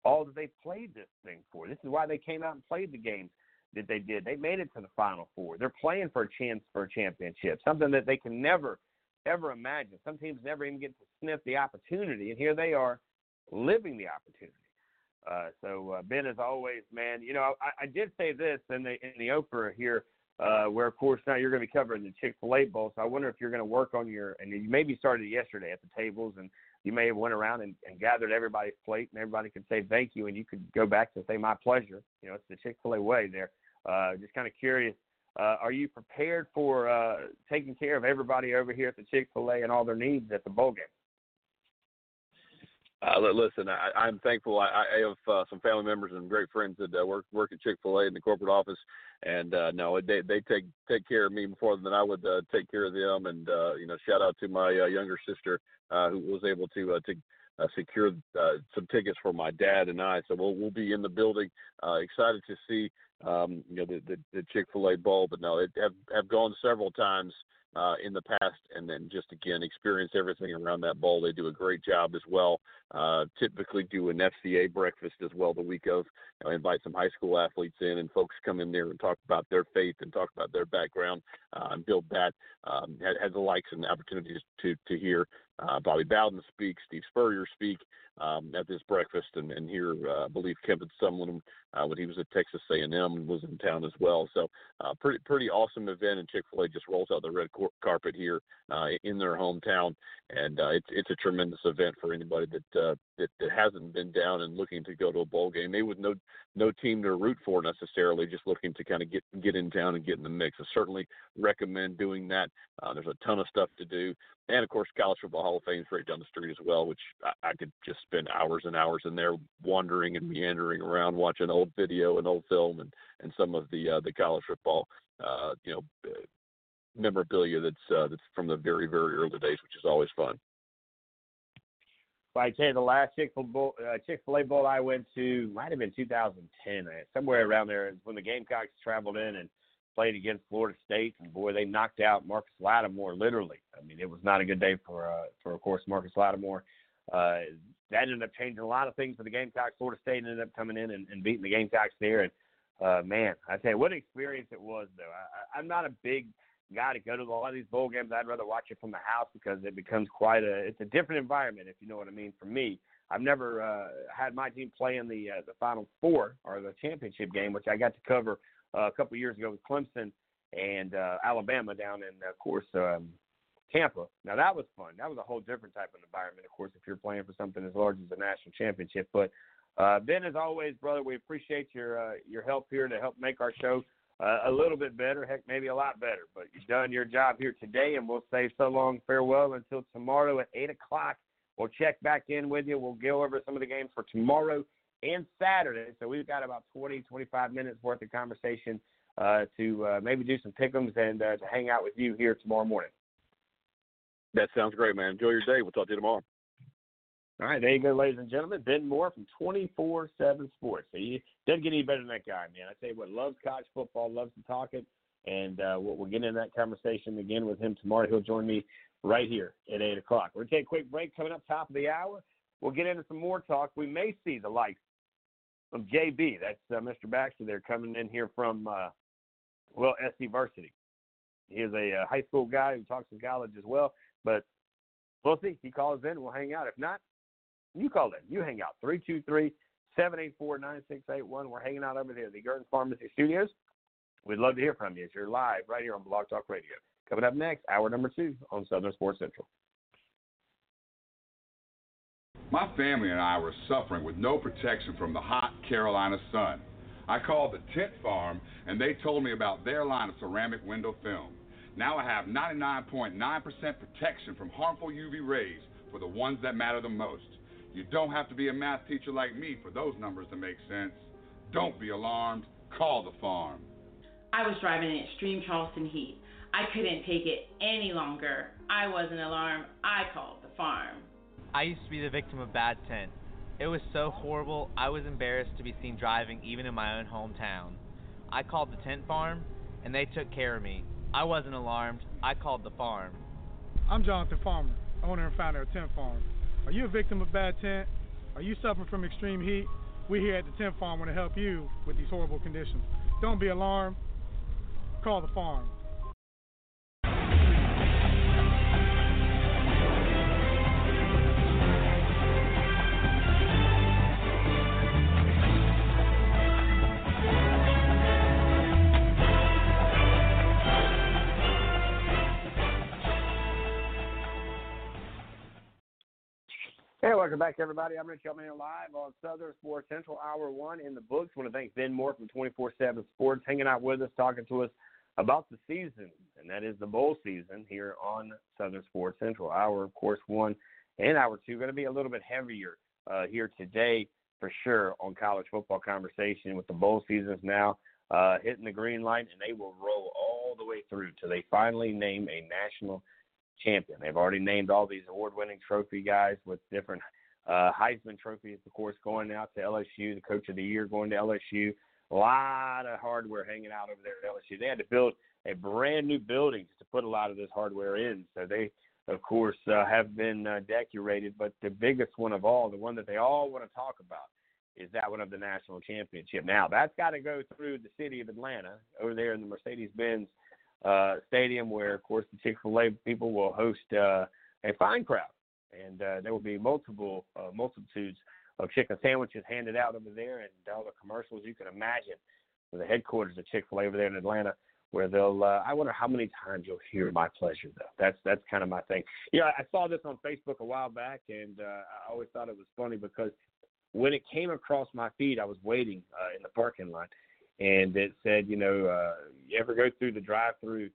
all that they played this thing for. This is why they came out and played the games that they did. They made it to the Final Four. They're playing for a chance for a championship, something that they can never, ever imagine. Some teams never even get to sniff the opportunity, and here they are living the opportunity. Uh, so uh, Ben, as always, man, you know I, I did say this in the in the Oprah here, uh, where of course now you're going to be covering the Chick Fil A Bowl. So I wonder if you're going to work on your and you maybe started yesterday at the tables and you may have went around and, and gathered everybody's plate and everybody could say thank you and you could go back to say my pleasure. You know, it's the Chick Fil A way there. Uh, just kind of curious. Uh, are you prepared for uh, taking care of everybody over here at the Chick Fil A and all their needs at the bowl game? Uh, listen, I, I'm thankful. I, I have uh, some family members and great friends that uh, work work at Chick Fil A in the corporate office, and uh, no, they they take take care of me more than I would uh, take care of them. And uh, you know, shout out to my younger sister who was able to to secure some tickets for my dad and I. So we'll we'll be in the building. Excited to see um, you know the the, the Chick Fil A Bowl, but no, it have have gone several times uh, in the past, and then just again experience everything around that bowl. They do a great job as well. Uh, typically do an FCA breakfast as well the week of. You know, invite some high school athletes in, and folks come in there and talk about their faith and talk about their background uh, and build that. Um, had, had the likes and opportunities to to hear uh, Bobby Bowden speak, Steve Spurrier speak um, at this breakfast, and, and here uh, I believe Kevin Sumlin uh, when he was at Texas A&M was in town as well. So uh, pretty pretty awesome event, and Chick Fil A just rolls out the red cor- carpet here uh, in their hometown, and uh, it's it's a tremendous event for anybody that, uh, that that hasn't been down and looking to go to a bowl game. Maybe with no no team to root for necessarily, just looking to kind of get get in town and get in the mix. I certainly recommend doing that. There's a ton of stuff to do, and of course, College Football Hall of Fame is right down the street as well, which I, I could just spend hours and hours in there wandering and meandering around watching old video and old film and and some of the uh, the college football uh, you know memorabilia that's uh, that's from the very very early days, which is always fun. Well, I tell you, the last Chick Fil uh, Chick Fil A bowl I went to might have been 2010, uh, somewhere around there, when the Gamecocks traveled in and played against Florida State, and boy, they knocked out Marcus Lattimore literally. I mean, it was not a good day for uh, for of course Marcus Lattimore. Uh, that ended up changing a lot of things for the Gamecocks. Florida State ended up coming in and, and beating the Gamecocks there. And uh, man, I tell you what an experience it was. Though I, I'm not a big guy to go to a lot of these bowl games. I'd rather watch it from the house because it becomes quite a it's a different environment if you know what I mean. For me, I've never uh, had my team play in the uh, the Final Four or the championship game, which I got to cover uh, a couple years ago with Clemson and uh, Alabama down in, of course, um, Tampa. Now that was fun. That was a whole different type of environment, of course, if you're playing for something as large as the national championship. But uh, Ben, as always, brother, we appreciate your uh, your help here to help make our show uh, a little bit better. Heck, maybe a lot better. But you've done your job here today, and we'll say so long farewell until tomorrow at eight o'clock. We'll check back in with you. We'll go over some of the games for tomorrow and Saturday. So we've got about 20, 25 minutes worth of conversation uh, to uh, maybe do some pickums and uh, to hang out with you here tomorrow morning. That sounds great, man. Enjoy your day. We'll talk to you tomorrow. All right, there you go, ladies and gentlemen. Ben Moore from 24 7 Sports. You doesn't get any better than that guy, man. I tell you what, loves college football, loves to talk it. And uh, we'll, we'll get in that conversation again with him tomorrow. He'll join me right here at 8 o'clock. We're going to take a quick break coming up top of the hour. We'll get into some more talk. We may see the likes of JB. That's uh, Mr. Baxter there coming in here from, uh, well, SC Varsity. He is a uh, high school guy who talks in college as well. But we'll see. He calls in, we'll hang out. If not, you call in. You hang out. 323 784 9681. We're hanging out over there at the Gurton Pharmacy Studios. We'd love to hear from you you're live right here on Blog Talk Radio. Coming up next, hour number two on Southern Sports Central. My family and I were suffering with no protection from the hot Carolina sun. I called the tint farm and they told me about their line of ceramic window film. Now I have 99.9% protection from harmful UV rays for the ones that matter the most. You don't have to be a math teacher like me for those numbers to make sense. Don't be alarmed. Call the farm. I was driving in extreme Charleston heat. I couldn't take it any longer. I wasn't alarmed. I called the farm. I used to be the victim of bad scent. It was so horrible, I was embarrassed to be seen driving even in my own hometown. I called the tint farm, and they took care of me. I wasn't alarmed. I called the farm. I'm Jonathan Farmer, owner and founder of Tint Farm. Are you a victim of bad tent? Are you suffering from extreme heat? We here at the Tint Farm want to help you with these horrible conditions. Don't be alarmed. Call the farm. Hey, welcome back, everybody. I'm Rich Elman live on Southern Sports Central, Hour 1 in the books. I want to thank Ben Moore from 24 7 Sports hanging out with us, talking to us about the season, and that is the bowl season here on Southern Sports Central. Hour, of course, 1 and Hour 2 going to be a little bit heavier uh, here today for sure on college football conversation with the bowl seasons now uh, hitting the green light, and they will roll all the way through till they finally name a national champion. They've already named all these award-winning trophy guys with different uh, Heisman trophies, of course, going out to LSU. The Coach of the Year going to LSU. A lot of hardware hanging out over there at LSU. They had to build a brand new building to put a lot of this hardware in. So they, of course, uh, have been uh, decorated. But the biggest one of all, the one that they all want to talk about, is that one of the national championship. Now that's got to go through the city of Atlanta over there in the Mercedes-Benz uh, stadium, where of course the Chick Fil A people will host uh, a fine crowd, and uh, there will be multiple uh, multitudes of chicken sandwiches handed out over there, and all the commercials you can imagine for the headquarters of Chick Fil A over there in Atlanta. Where they'll, uh, I wonder how many times you'll hear "My pleasure." Though that's that's kind of my thing. Yeah, I saw this on Facebook a while back, and uh, I always thought it was funny because when it came across my feed, I was waiting uh, in the parking lot, and it said, you know, uh, you ever go through the drive-through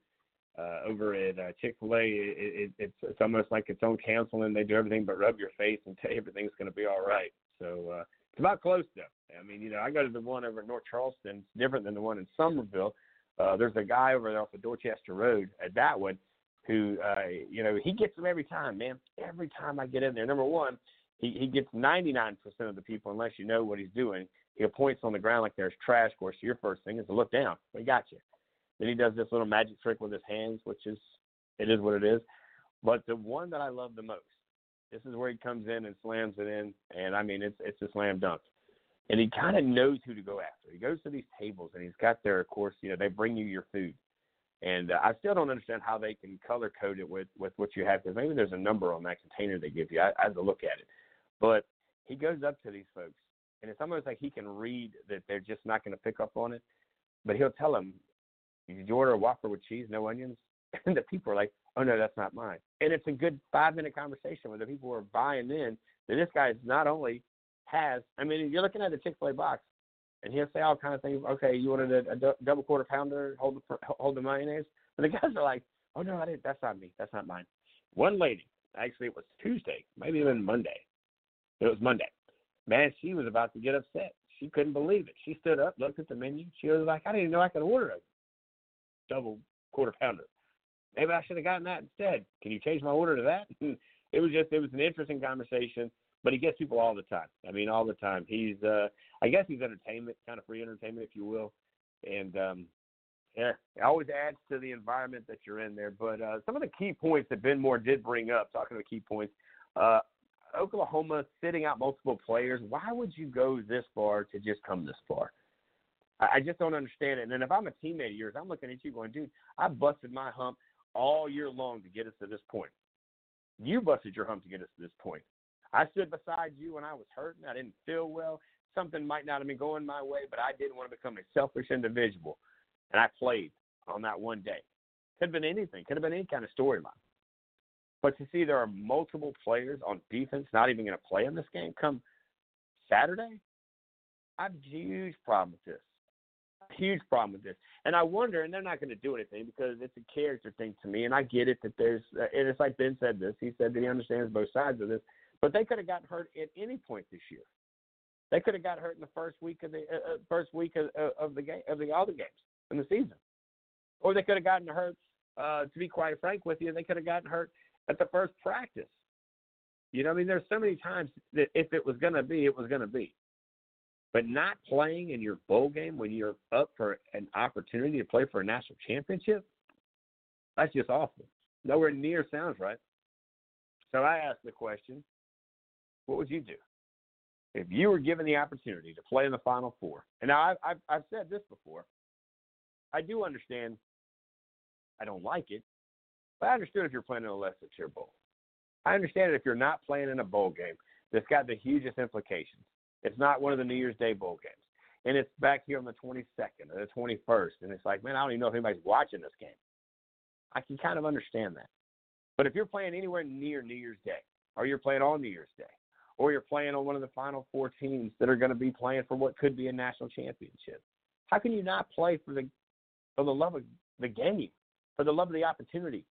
uh, over at uh, Chick Fil A? It, it, it's it's almost like its own counseling. They do everything but rub your face and tell you everything's going to be all right. So uh, it's about close though. I mean, you know, I go to the one over in North Charleston. It's different than the one in Summerville. Uh, there's a guy over there off of Dorchester Road at that one who, uh, you know, he gets them every time, man. Every time I get in there. Number one, he, he gets 99% of the people, unless you know what he's doing, he points on the ground like there's trash. Of course, your first thing is to look down. We got you. Then he does this little magic trick with his hands, which is it is what it is. But the one that I love the most, this is where he comes in and slams it in, and I mean it's it's a slam dunk. And he kind of knows who to go after. He goes to these tables and he's got their, of course, you know, they bring you your food. And uh, I still don't understand how they can color code it with with what you have because maybe there's a number on that container they give you. I, I had to look at it, but he goes up to these folks and it's almost like he can read that they're just not going to pick up on it. But he'll tell them, "Did you order a Whopper with cheese, no onions?" And the people are like, "Oh no, that's not mine." And it's a good five minute conversation where the people are buying in that this guy is not only has. I mean, you're looking at the Chick Fil A box, and he'll say all kind of things. Okay, you wanted a, a double quarter pounder, hold the hold the mayonnaise. And the guys are like, "Oh no, I didn't. That's not me. That's not mine." One lady, actually, it was Tuesday, maybe even Monday. It was Monday man, she was about to get upset. She couldn't believe it. She stood up, looked at the menu. She was like, I didn't even know I could order a double quarter pounder. Maybe I should have gotten that instead. Can you change my order to that? it was just it was an interesting conversation, but he gets people all the time. I mean, all the time. He's uh I guess he's entertainment, kind of free entertainment, if you will. And um yeah, it always adds to the environment that you're in there. But uh, some of the key points that Ben Moore did bring up, talking to the key points, uh, Oklahoma sitting out multiple players, why would you go this far to just come this far? I, just don't understand it. And then if I'm a teammate of yours, I'm looking at you going, dude, I busted my hump all year long to get us to this point. You busted your hump to get us to this point. I stood beside you when I was hurting. I didn't feel well. Something might not have been going my way, but I didn't want to become a selfish individual. And I played on that one day. Could have been anything. Could have been any kind of storyline. But to see there are multiple players on defense not even going to play in this game come Saturday, I have a huge problem with this. Huge problem with this. And I wonder, and they're not going to do anything because it's a character thing to me. And I get it that there's, and it's like Ben said this. He said that he understands both sides of this. But they could have gotten hurt at any point this year. They could have got hurt in the first week of the uh, uh first week of, uh, of the game of the other games in the season, or they could have gotten hurt. Uh, to be quite frank with you, they could have gotten hurt at the first practice. You know, I mean, there's so many times that if it was going to be, it was going to be. But not playing in your bowl game when you're up for an opportunity to play for a national championship, that's just awful. Nowhere near sounds right. So I asked the question, what would you do? If you were given the opportunity to play in the Final Four, and now I've, I've, I've said this before, I do understand I don't like it, but I understood if you're playing in a lesser tier bowl. I understand it if you're not playing in a bowl game that's got the hugest implications. It's not one of the New Year's Day bowl games. And it's back here on the 22nd or the 21st. And it's like, man, I don't even know if anybody's watching this game. I can kind of understand that. But if you're playing anywhere near New Year's Day, or you're playing on New Year's Day, or you're playing on one of the final four teams that are going to be playing for what could be a national championship, how can you not play for the for the love of the game, for the love of the opportunity,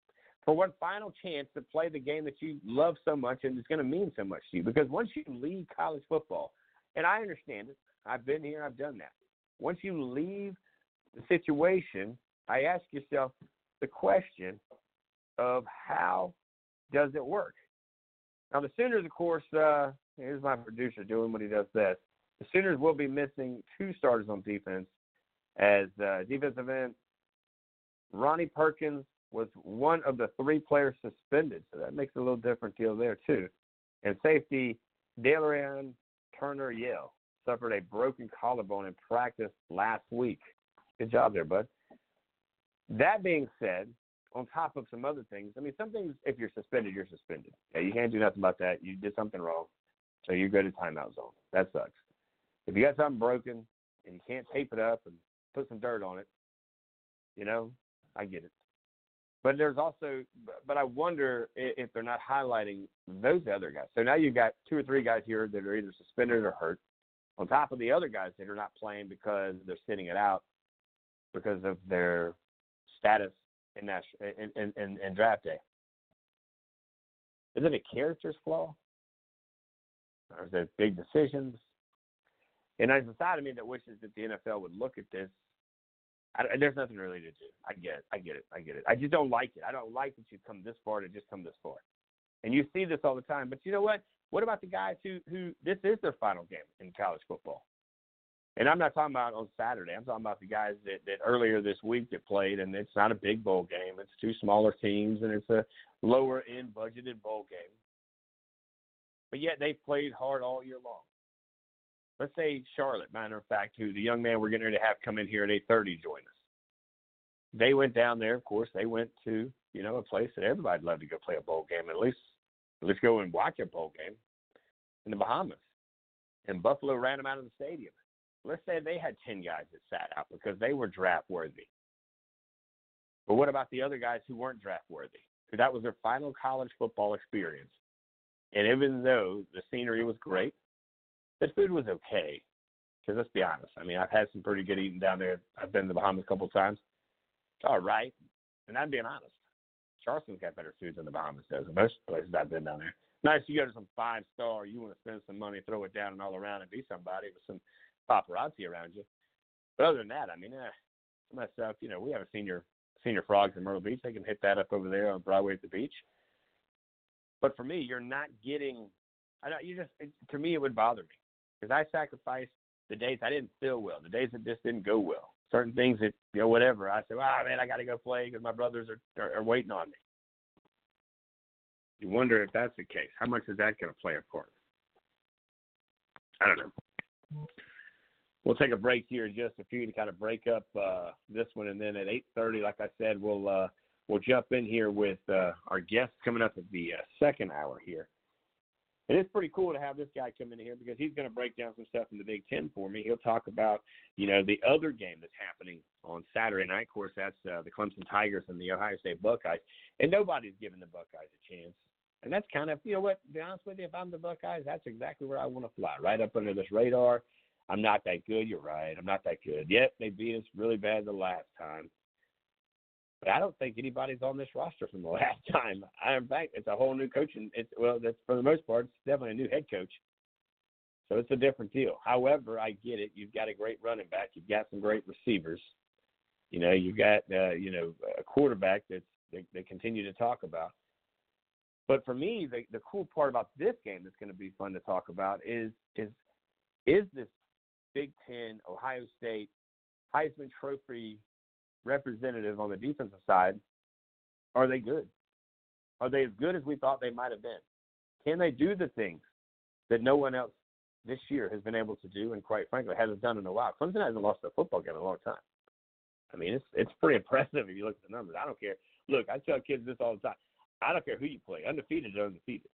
for one final chance to play the game that you love so much and is going to mean so much to you? Because once you leave college football, and I understand it. I've been here, I've done that. Once you leave the situation, I ask yourself the question of how does it work? Now, the Sooners, of course, uh, here's my producer doing what he does best. The Sooners will be missing two starters on defense as uh, defensive end Ronnie Perkins was one of the three players suspended, so that makes a little different deal there, too. And safety Delarrin Turner-Yell suffered a broken collarbone in practice last week. Good job there, bud. That being said, on top of some other things, I mean, some things, if you're suspended, you're suspended. Yeah, you can't do nothing about that. You did something wrong, so you go to timeout zone. That sucks. If you got something broken But there's also, but I wonder if they're not highlighting those other guys. So now you've got two or three guys here that are either suspended or hurt, on top of the other guys that are not playing because they're sitting it out because of their status in that in, in, in, draft day. Is it a character's flaw? Or is it big decisions? And there's a side of me that wishes that the NFL would look at this I, there's nothing really to do. I get it. I get it. I get it. I just don't like it. I don't like that you've come this far to just come this far. And you see this all the time. But you know what? What about the guys who who this is their final game in college football? And I'm not talking about on Saturday. I'm talking about the guys that, that earlier this week that played, and it's not a big bowl game. It's two smaller teams, and it's a lower end budgeted bowl game. But yet they played hard all year long let's say Charlotte, matter of fact, who the young man we're getting ready to have come in here at 8:30 join us. They went down there. Of course, they went to you know a place that everybody'd love to go play a bowl game. At least, at least go and watch a bowl game in the Bahamas. And Buffalo ran them out of the stadium. Let's say they had 10 guys that sat out because they were draft worthy. But what about the other guys who weren't draft worthy? That was their final college football experience. And even though the scenery was great, the food was okay. Because let's be honest, I mean, I've had some pretty good eating down there. I've been to the Bahamas a couple of times. It's all right, and I'm being honest. Charleston's got better food than the Bahamas does. Most places I've been down there. Nice, you go to some five star. You want to spend some money, throw it down and all around, and be somebody with some paparazzi around you. But other than that, I mean, eh, some of stuff. You know, we have a senior Señor Frogs in Myrtle Beach. They can hit that up over there on Broadway at the beach. But for me, you're not getting. I know you just. It, to me, it would bother me because I sacrificed the days I didn't feel well, the days that just didn't go well. Certain things that you know, whatever. I said, "Ah, oh, man, I got to go play because my brothers are, are are waiting on me." You wonder if that's the case. How much is that going to play a part? I don't know. We'll take a break here in just a few to kind of break up uh, this one, and then at 8:30, like I said, we'll uh, we'll jump in here with uh, our guests coming up at the uh, second hour here. And it's pretty cool to have this guy come in here because he's going to break down some stuff in the Big Ten for me. He'll talk about, you know, the other game that's happening on Saturday night. Of course, that's uh, the Clemson Tigers and the Ohio State Buckeyes. And nobody's giving the Buckeyes a chance. And that's kind of, you know what, to be honest with you, if I'm the Buckeyes, that's exactly where I want to fly, right up under this radar. I'm not that good. You're right. I'm not that good. Yet they beat us really bad the last time. I don't think anybody's on this roster from the last time. I, in fact, it's a whole new coaching. It's well, that's for the most part, it's definitely a new head coach. So it's a different deal. However, I get it. You've got a great running back. You've got some great receivers. You know, you've got uh, you know a quarterback that's they, they continue to talk about. But for me, the the cool part about this game that's going to be fun to talk about is is is this Big Ten, Ohio State, Heisman Trophy representative on the defensive side, are they good? Are they as good as we thought they might have been? Can they do the things that no one else this year has been able to do, and quite frankly hasn't done in a while? Clemson hasn't lost a football game in a long time. I mean, it's it's pretty impressive if you look at the numbers. I don't care. Look, I tell kids this all the time. I don't care who you play, undefeated or undefeated.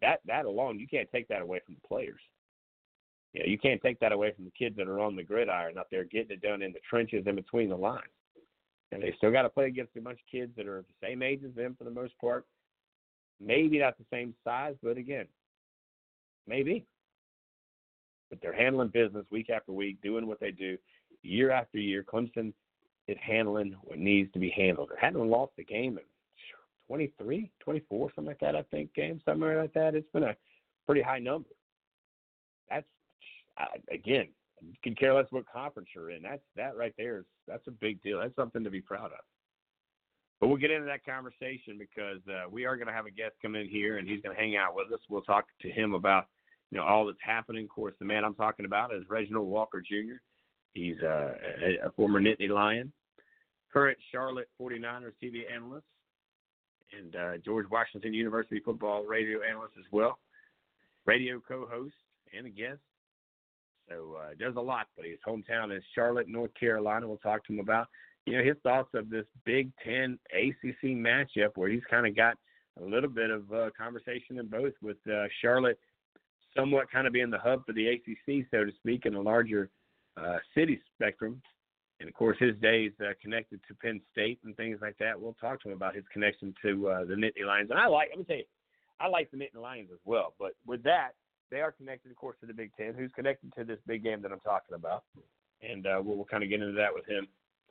That that alone, you can't take that away from the players. You know, you can't take that away from the kids that are on the gridiron out there getting it done in the trenches in between the lines. And they still got to play against a bunch of kids that are the same age as them for the most part. Maybe not the same size, but again, maybe. But they're handling business week after week, doing what they do year after year. Clemson is handling what needs to be handled. They haven't lost a game in 23, 24, something like that, I think, game, somewhere like that. It's been a pretty high number. That's, again, can care less what conference you're in. That's that right there is that's a big deal. That's something to be proud of. But we'll get into that conversation because uh, we are going to have a guest come in here and he's going to hang out with us. We'll talk to him about you know all that's happening. Of course, the man I'm talking about is Reginald Walker Jr. He's uh, a, a former Nittany Lion, current Charlotte 49ers TV analyst, and uh, George Washington University football radio analyst as well, radio co-host and a guest. So uh, does a lot, but his hometown is Charlotte, North Carolina. We'll talk to him about you know his thoughts of this Big Ten ACC matchup, where he's kind of got a little bit of uh, conversation in both, with uh, Charlotte somewhat kind of being the hub for the ACC, so to speak, in a larger uh, city spectrum. And of course, his days uh, connected to Penn State and things like that. We'll talk to him about his connection to uh, the Nittany Lions. And I like, let me tell you, I like the Nittany Lions as well. But with that, they are connected, of course, to the Big Ten, who's connected to this big game that I'm talking about. And uh, we'll, we'll kind of get into that with him,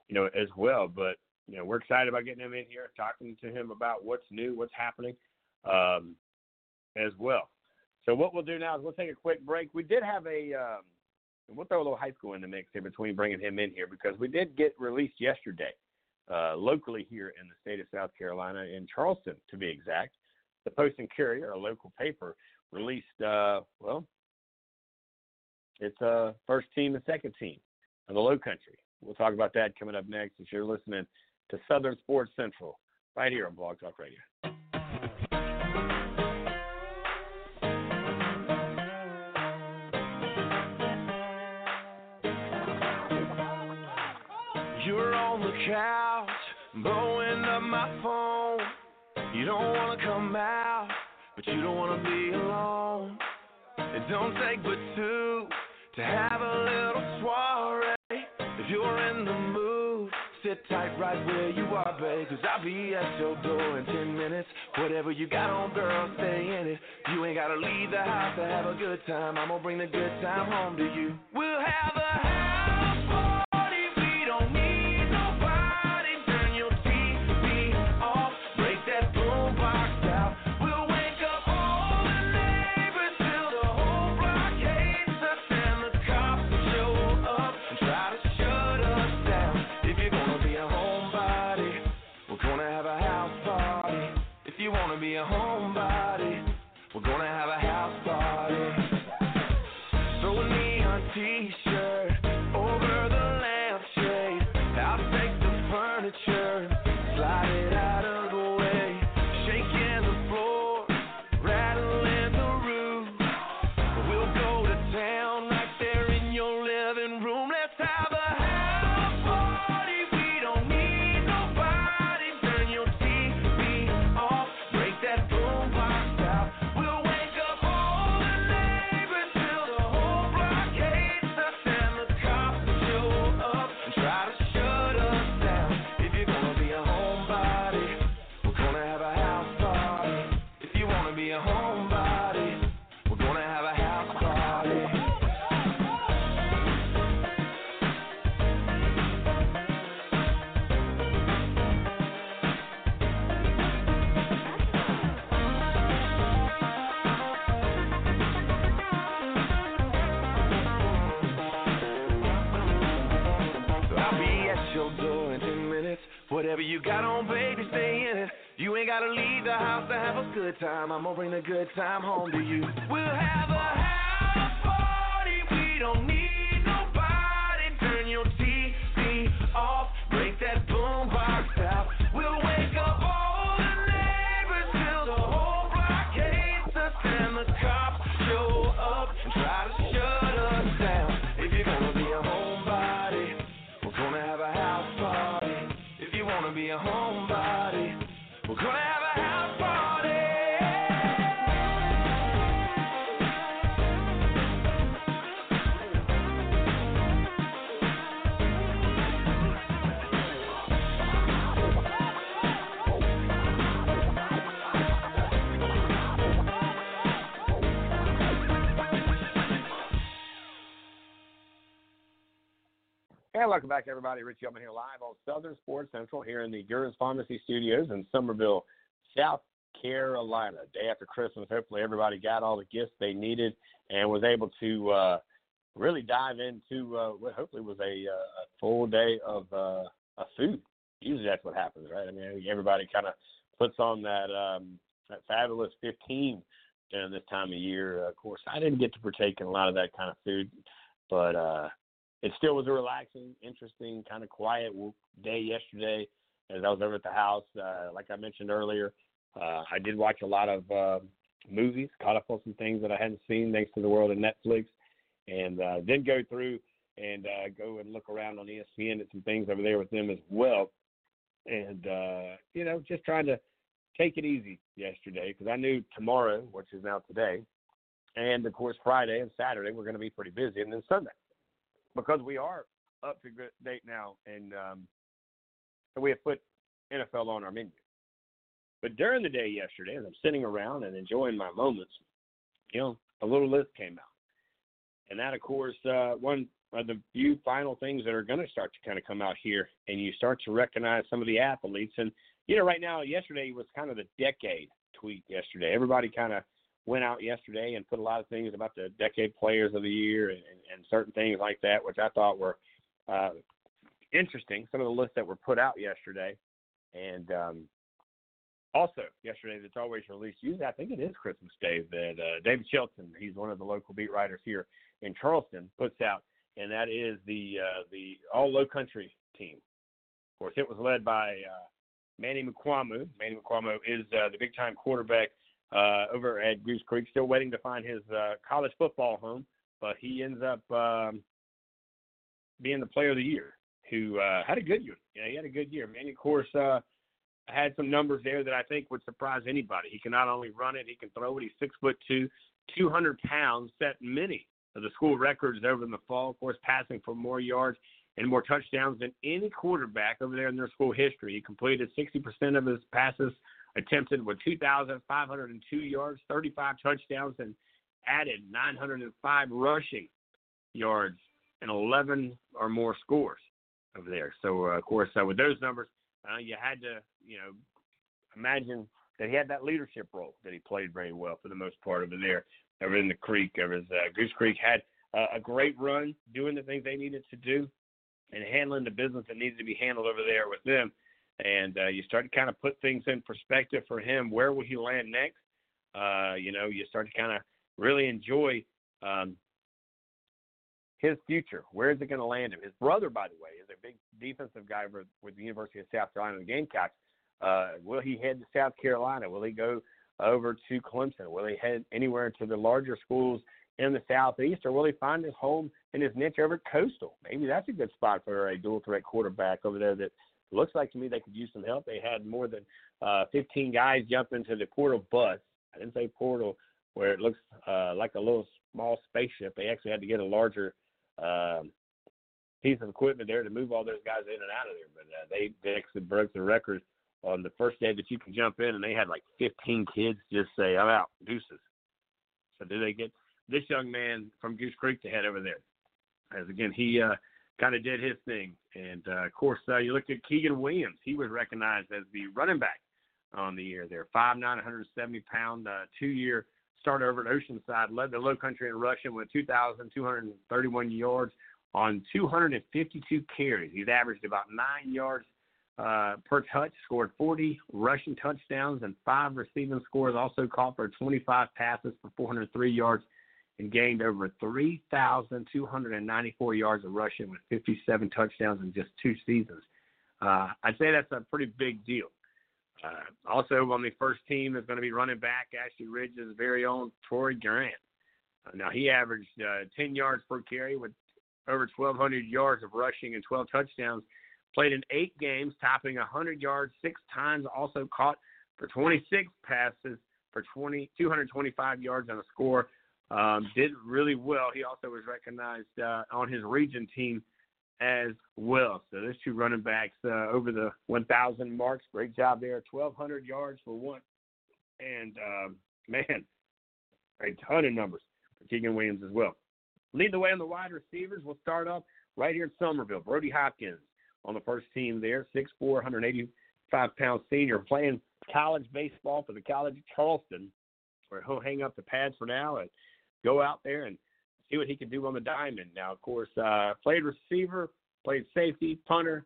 you know, as well. But you know, we're excited about getting him in here, talking to him about what's new, what's happening, um, as well. So what we'll do now is we'll take a quick break. We did have a, um, we'll throw a little high school in the mix here between bringing him in here because we did get released yesterday, uh, locally here in the state of South Carolina, in Charleston to be exact. The Post and Courier, a local paper, released, uh, well, it's uh, first team and second team of the Low Country. We'll talk about that coming up next if you're listening to Southern Sports Central right here on Blog Talk Radio. You're on the couch, blowing up my phone. You don't wanna come out, but you don't wanna be alone. It don't take but two to have a little soiree. If you're in the mood, sit tight right where you are, babe. Cause I'll be at your door in 10 minutes. Whatever you got on, girl, stay in it. You ain't gotta leave the house to have a good time. I'm gonna bring the good time home to you. We'll have a house Whatever you got on, baby, stay in it. You ain't gotta leave the house to have a good time. I'm gonna bring the good time home to you. We'll have a house party. We don't need And welcome back, everybody. Rich Yeoman here live on Southern Sports Central here in the Gurus Pharmacy Studios in Summerville, South Carolina. Day after Christmas, hopefully everybody got all the gifts they needed and was able to uh, really dive into uh, what hopefully was a, uh, a full day of uh, of food. Usually that's what happens, right? I mean, everybody kind of puts on that um, that fabulous 15 during this time of year. of course, I didn't get to partake in a lot of that kind of food, but uh, it still was a relaxing, interesting, kind of quiet day yesterday as I was over at the house. Uh, like I mentioned earlier, uh, I did watch a lot of uh, movies, caught up on some things that I hadn't seen thanks to the world of Netflix, and uh, then go through and uh, go and look around on ESPN at some things over there with them as well. And uh, you know, just trying to take it easy yesterday because I knew tomorrow, which is now today, and of course Friday and Saturday we're going to be pretty busy, and then Sunday because we are up to date now, and um, we have put NFL on our menu. But during the day yesterday, as I'm sitting around and enjoying my moments, you know, a little list came out, and that, of course, uh, one of the few final things that are going to start to kind of come out here, and you start to recognize some of the athletes. And you know, right now, yesterday was kind of the decade tweet. Yesterday, everybody kind of went out yesterday and put a lot of things about the decade players of the year and, and certain things like that, which I thought were uh, interesting. Some of the lists that were put out yesterday, and um, also yesterday that's always released. Usually, I think it is Christmas Day that uh, David Shelton, he's one of the local beat writers here in Charleston, puts out, and that is the uh, the All Low Country team. Of course, it was led by uh, Manny Mukuamu. Manny Mukuamu is uh, the big time quarterback uh, over at Goose Creek. Still waiting to find his uh, college football home, but he ends up um, being the player of the year. Who uh, had a good year? Yeah, he had a good year. Manny, of course, uh, had some numbers there that I think would surprise anybody. He can not only run it, he can throw it. He's six foot two, 200 pounds, set many of the school records over in the fall. Of course, passing for more yards and more touchdowns than any quarterback over there in their school history. He completed 60% of his passes attempted with 2,502 yards, 35 touchdowns, and added 905 rushing yards and 11 or more scores over there. So, uh, of course, uh, with those numbers, uh, you had to, you know, imagine that he had that leadership role that he played very well for the most part over there, over in the creek. Over his, uh, Goose Creek had a great run doing the things they needed to do and handling the business that needed to be handled over there with them and uh, you start to kind of put things in perspective for him. Where will he land next? Uh, you know, you start to kind of really enjoy um, his future. Where is it going to land him? His brother, by the way, is a big defensive guy with, with the University of South Carolina, the Gamecocks. Uh, will he head to South Carolina? Will he go over to Clemson? Will he head anywhere to the larger schools in the southeast, or will he find his home in his niche over at Coastal? Maybe that's a good spot for a dual threat quarterback over there that looks like to me they could use some help. They had more than uh, 15 guys jump into the portal bus. I didn't say portal where it looks uh, like a little small spaceship. They actually had to get a larger um, piece of equipment there to move all those guys in and out of there. But uh, they, they actually broke the record on the first day that you can jump in, and they had like 15 kids just say, "I'm out, deuces." So did they get this young man from Goose Creek to head over there? As again, he uh, kind of did his thing. And uh, of course, uh, you look at Keegan Williams. He was recognized as the running back on the year there. 5'9", 170 pound, uh, two year starter over at Oceanside, led the low country in rushing with 2,231 yards on 252 carries. He's averaged about nine yards uh, per touch, scored 40 rushing touchdowns and five receiving scores. Also caught for 25 passes for 403 yards and gained over 3,294 yards of rushing with 57 touchdowns in just two seasons. Uh, I'd say that's a pretty big deal. Uh, also on the first team is going to be running back Ashley Ridge's very own Troy Grant. Uh, now he averaged uh, 10 yards per carry with over 1,200 yards of rushing and 12 touchdowns. Played in eight games, topping 100 yards six times. Also caught for 26 passes for 20, 225 yards on a score um, did really well. He also was recognized uh, on his region team as well. So those two running backs uh, over the 1,000 marks. Great job there. 1,200 yards for one. And, um, man, a ton of numbers for Keegan Williams as well. Lead the way on the wide receivers. We'll start up right here in Summerville. Brody Hopkins on the first team there, 6'4", 185 pound senior, playing college baseball for the College of Charleston, where he'll hang up the pads for now and go out there and see what he can do on the diamond. Now, of course, uh, played receiver, played safety, punter,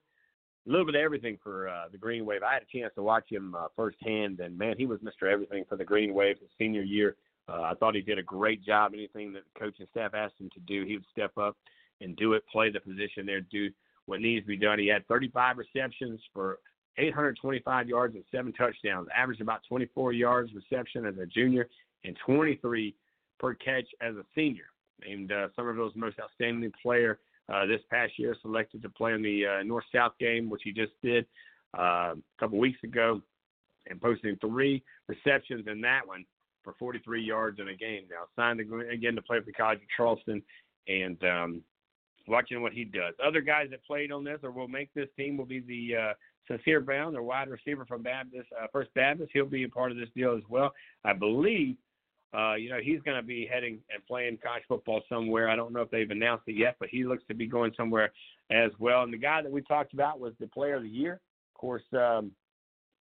a little bit of everything for uh, the Green Wave. I had a chance to watch him uh, firsthand, and man, he was Mr. Everything for the Green Wave his senior year. Uh, I thought he did a great job. Anything that the coaching staff asked him to do, he would step up and do it, play the position there, do what needs to be done. He had 35 receptions for 825 yards and seven touchdowns, averaged about 24 yards reception as a junior and 23 per catch as a senior. Named uh, Summerville's most outstanding player uh, this past year, selected to play in the uh, North South game, which he just did uh, a couple weeks ago, and posting three receptions in that one for 43 yards in a game. Now signed again to play for the College of Charleston, and um, watching what he does. Other guys that played on this or will make this team will be the uh, Sincere Brown, their wide receiver from Baptist, uh, First Baptist. He'll be a part of this deal as well. I believe, uh, you know, he's going to be heading and playing college football somewhere. I don't know if they've announced it yet, but he looks to be going somewhere as well. And the guy that we talked about was the player of the year. Of course, um,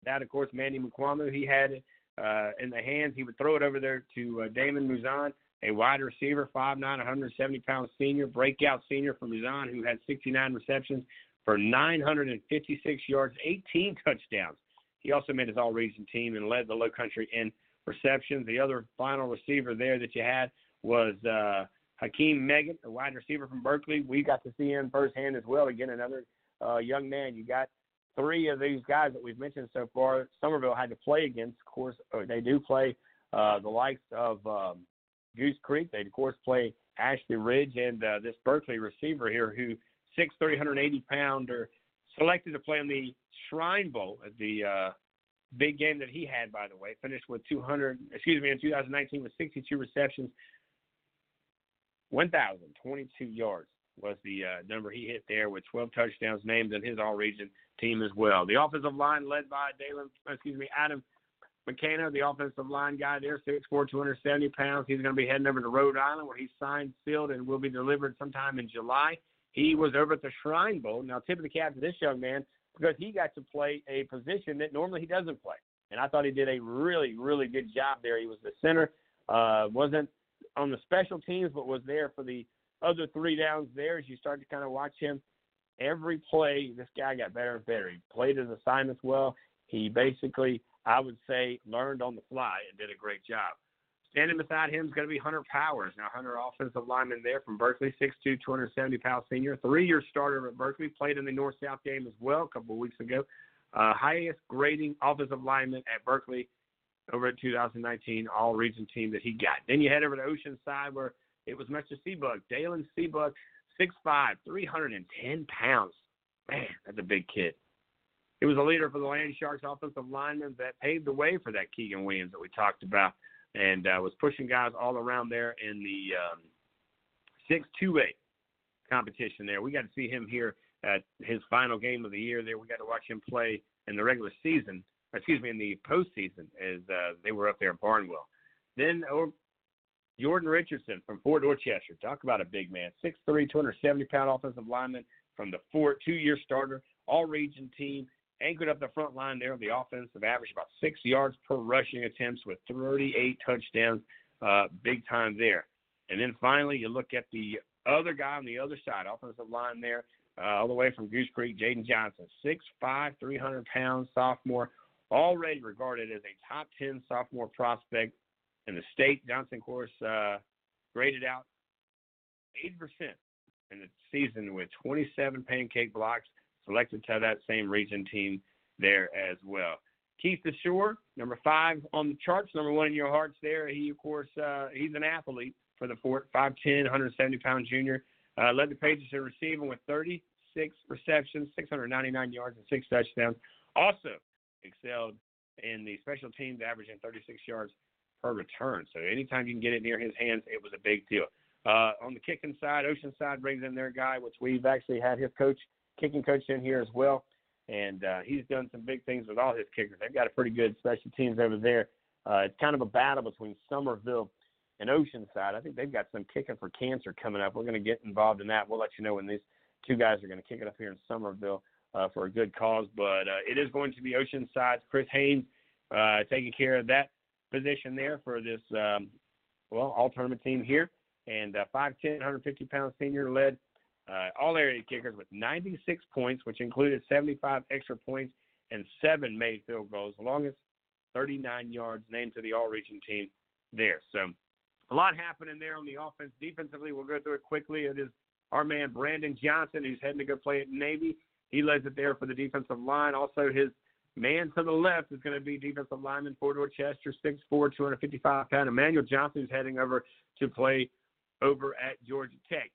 that, of course, Manny Mukuamu. He had it uh, in the hands. He would throw it over there to uh, Damon Muzan a wide receiver, 5'9", 170 pound senior, breakout senior from Muzan, who had 69 receptions for 956 yards, 18 touchdowns. He also made his all region team and led the low country in receptions. The other final receiver there that you had was uh, Hakeem Megan, a wide receiver from Berkeley. We got to see him firsthand as well. Again, another uh, young man. You got three of these guys that we've mentioned so far. Summerville had to play against. Of course, they do play uh, the likes of um, Goose Creek. They of course play Ashley Ridge and uh, this Berkeley receiver here, who six 380 pounder, selected to play in the Shrine Bowl at the uh, big game that he had, by the way. Finished with 200, excuse me, in 2019 with 62 receptions, 1,022 yards was the uh, number he hit there with 12 touchdowns named in his all-region team as well. The offensive line led by Dalen, excuse me, Adam McKenna, the offensive line guy there, 6'4", 270 pounds. He's going to be heading over to Rhode Island where he's signed, sealed, and will be delivered sometime in July. He was over at the Shrine Bowl. Now, tip of the cap to this young man because he got to play a position that normally he doesn't play. And I thought he did a really, really good job there. He was the center, uh, wasn't on the special teams, but was there for the other three downs there. As you start to kind of watch him, every play, this guy got better and better. He played his assignments well. He basically, I would say, learned on the fly and did a great job. Standing beside him is going to be Hunter Powers. Now, Hunter, offensive lineman there from Berkeley, 6'2", 270 pound senior, three-year starter at Berkeley, played in the North South game as well a couple of weeks ago. Uh, highest grading offensive lineman at Berkeley over at 2019 All Region team that he got. Then you head over to Oceanside where it was Mr. Seabug, Dalen Seabug, 6'5", 310 pounds. Man, that's a big kid. He was a leader for the Land Sharks offensive lineman that paved the way for that Keegan Williams that we talked about and uh, was pushing guys all around there in the um, six two eight competition. There, we got to see him here at his final game of the year. There, we got to watch him play in the regular season. Excuse me, in the postseason as uh, they were up there at Barnwell. Then oh, Jordan Richardson from Fort Dorchester. Talk about a big man, 6'3", 270 pound offensive lineman from the Fort, two year starter, all region team anchored up the front line there. The offensive average about six yards per rushing attempts with 38 touchdowns, uh, big time there. And then finally, you look at the other guy on the other side, offensive line there, uh, all the way from Goose Creek, Jaden Johnson, 6'5", 300 pounds, sophomore, already regarded as a top 10 sophomore prospect in the state. Johnson, of course, uh, graded out 80% in the season with 27 pancake blocks, selected to that same region team there as well. Keith DeShore, number five on the charts, number one in your hearts there. He, of course, uh, he's an athlete for the Fort, 5'10", 170 pound junior. Uh, led the pages in receiving with 36 receptions, 699 yards, and six touchdowns. Also excelled in the special teams, averaging 36 yards per return. So anytime you can get it near his hands, it was a big deal. Uh, on the kicking side, Oceanside brings in their guy, which we've actually had his coach kicking coach in here as well, and uh, he's done some big things with all his kickers. They've got a pretty good special teams over there. Uh, it's kind of a battle between Summerville and Oceanside. I think they've got some kicking for cancer coming up. We're going to get involved in that. We'll let you know when these two guys are going to kick it up here in Summerville uh, for a good cause. But uh, it is going to be Oceanside's Chris Haynes uh, taking care of that position there for this, um, well, all tournament team here. And uh, 5'10, 150 pound senior led uh, all area kickers with 96 points, which included 75 extra points and seven made field goals, longest 39 yards, named to the all region team there. So a lot happening there on the offense. Defensively, we'll go through it quickly. It is our man Brandon Johnson, who's heading to go play at Navy. He leads it there for the defensive line. Also, his man to the left is going to be defensive lineman for Dorchester, 6'4", 255 pound. Emmanuel Johnson is heading over to play over at Georgia Tech.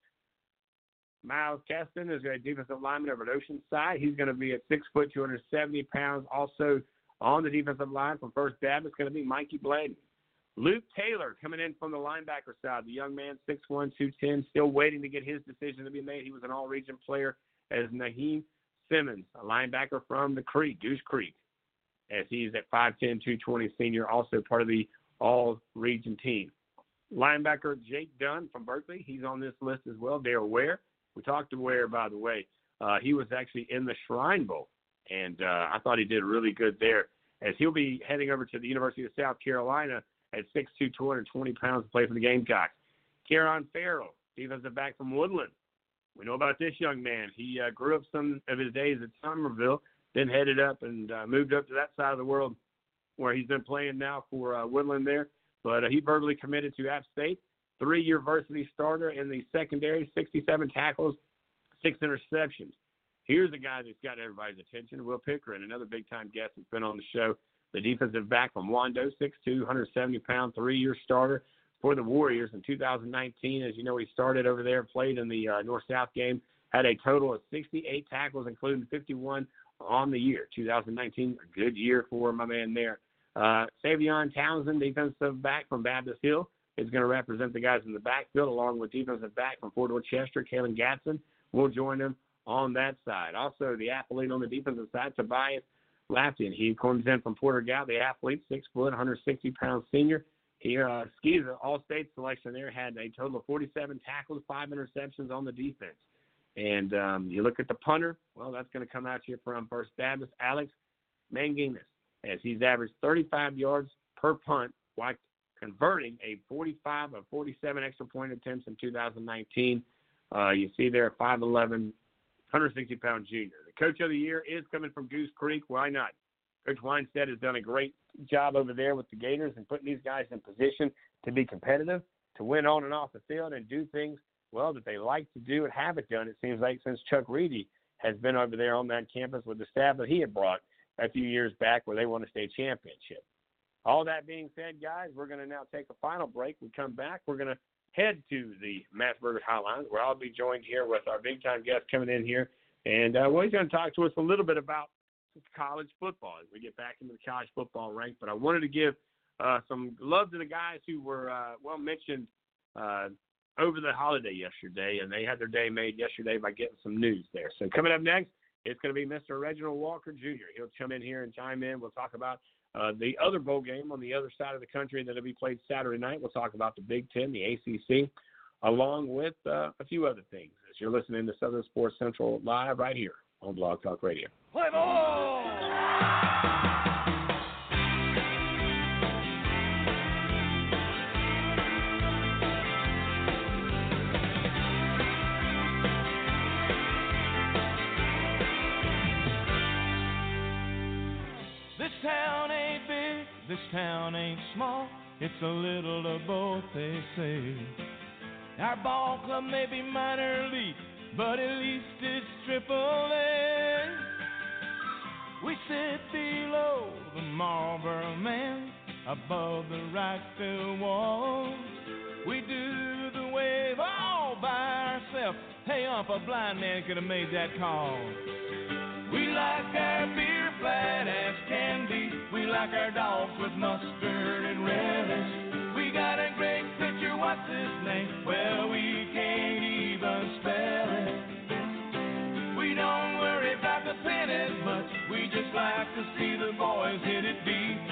Miles Keston is a defensive lineman over at Oceanside. He's going to be at six foot, 270 pounds. Also on the defensive line from First Baptist, going to be Mikey Bladen. Luke Taylor coming in from the linebacker side. The young man, 6'1", 210, still waiting to get his decision to be made. He was an all-region player as Naheem Simmons, a linebacker from the Creek, Goose Creek, as he's at 5'10", 220 senior, also part of the all-region team. Linebacker Jake Dunn from Berkeley, he's on this list as well. Dale Ware, we talked to Ware, by the way. Uh, he was actually in the Shrine Bowl, and uh, I thought he did really good there. As he'll be heading over to the University of South Carolina at 6'2", 220 pounds to play for the Gamecocks. Kieran Farrell, defensive back from Woodland. We know about this young man. He uh, grew up some of his days at Summerville, then headed up and uh, moved up to that side of the world where he's been playing now for uh, Woodland there. But uh, he verbally committed to App State three-year varsity starter in the secondary, 67 tackles, six interceptions. Here's a guy that's got everybody's attention, Will Pickering, another big-time guest that's been on the show. The defensive back from Wando, 6'2", 170-pound, three-year starter for the Warriors in 2019. As you know, he started over there, played in the uh, North-South game, had a total of 68 tackles, including 51 on the year. 2019, a good year for my man there. Uh, Savion Townsend, defensive back from Baptist Hill, is going to represent the guys in the backfield, along with defensive back from Fort Dorchester, Kalen Gatson, will join them on that side. Also, the athlete on the defensive side, Tobias Lafton. He comes in from Porter-Gaud, the athlete, six foot, 160 pound senior. He uh, skis an all-state selection there, had a total of 47 tackles, five interceptions on the defense. And um, you look at the punter, well, that's going to come out here from First Baptist, Alex Manginus, as he's averaged 35 yards per punt converting a 45 of 47 extra point attempts in 2019. Uh, you see there, 5'11, 160 pound junior. The coach of the year is coming from Goose Creek. Why not? Coach Weinstead has done a great job over there with the Gators and putting these guys in position to be competitive, to win on and off the field, and do things well that they like to do and have it done. It seems like since Chuck Reedy has been over there on that campus with the staff that he had brought a few years back, where they won a state championship. All that being said, guys, we're going to now take a final break. We come back. We're going to head to the Burger Hotline, where I'll be joined here with our big time guest coming in here. And uh, well, he's going to talk to us a little bit about college football as we get back into the college football rank. But I wanted to give uh, some love to the guys who were uh, well mentioned uh, over the holiday yesterday, and they had their day made yesterday by getting some news there. So coming up next, it's going to be Mr. Reginald Walker Jr. He'll come in here and chime in. We'll talk about uh, the other bowl game on the other side of the country that'll be played Saturday night. We'll talk about the Big Ten, the ACC, along with uh, a few other things as you're listening to Southern Sports Central live right here on Blog Talk Radio. Play ball! Town ain't small, it's a little of both, they say. Our ball club may be minor league, but at least it's triple A. We sit below the Marlboro man, above the right field wall. We do the wave all by ourselves. Hey, ump, a blind man could have made that call. We like our beer flat as candy. We like our dogs with mustard and relish. We got a great pitcher, what's his name? Well, we can't even spell it. We don't worry about the pennies much. We just like to see the boys hit it deep.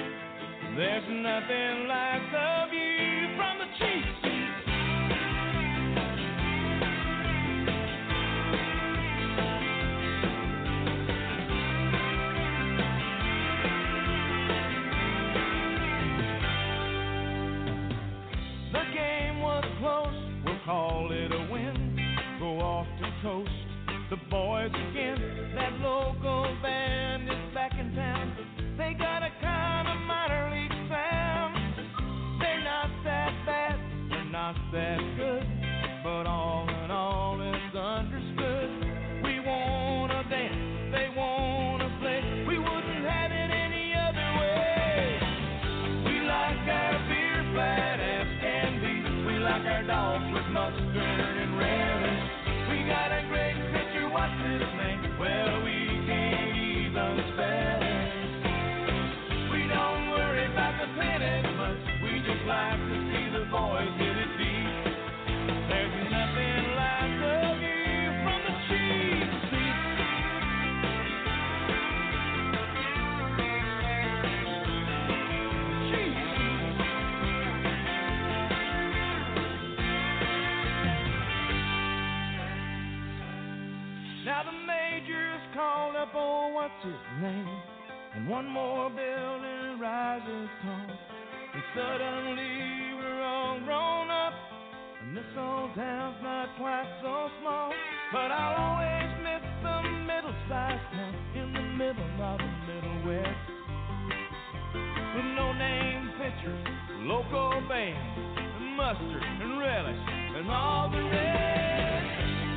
There's nothing like the view from the cheap boys again. That local band one more building rises tall. And suddenly we're all grown up. And this old town's not quite so small. But I'll always miss the middle-sized town in the middle of the Middle West. With no name pictures, local bands, and mustard and relish, and all the rest.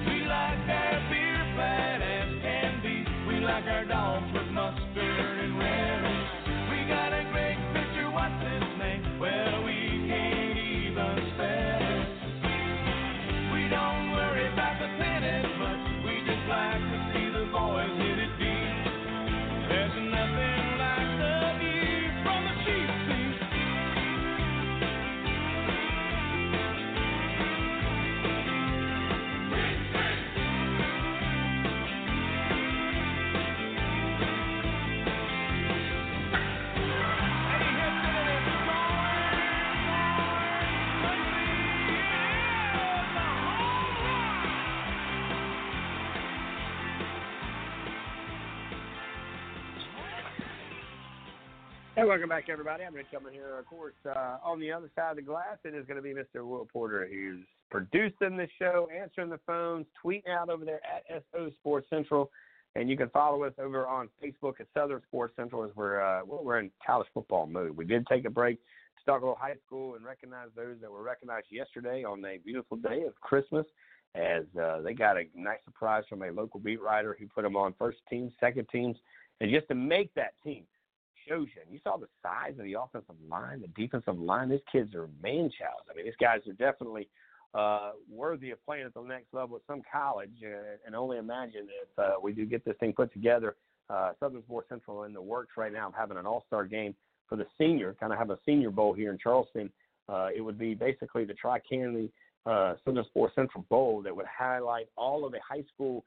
We like our beer flat as can be. We like our dogs Hey, welcome back, everybody. I'm Rich Tillman here. Of course, uh, on the other side of the glass, it is going to be Mr. Will Porter, who's producing the show, answering the phones, tweeting out over there at SO Sports Central. And you can follow us over on Facebook at Southern Sports Central as we're, uh, well, we're in college football mode. We did take a break to talk about high school and recognize those that were recognized yesterday on a beautiful day of Christmas as uh, they got a nice surprise from a local beat writer who put them on first teams, second teams. And just to make that team, shows you. And you saw the size of the offensive line, the defensive line. These kids are man child. I mean, these guys are definitely uh, worthy of playing at the next level at some college. Uh, and only imagine if uh, we do get this thing put together. Uh, Southern Sports Central in the works right now of having an All Star game for the senior, kind of have a senior bowl here in Charleston. Uh, it would be basically the Tri County uh, Southern Sports Central Bowl that would highlight all of the high school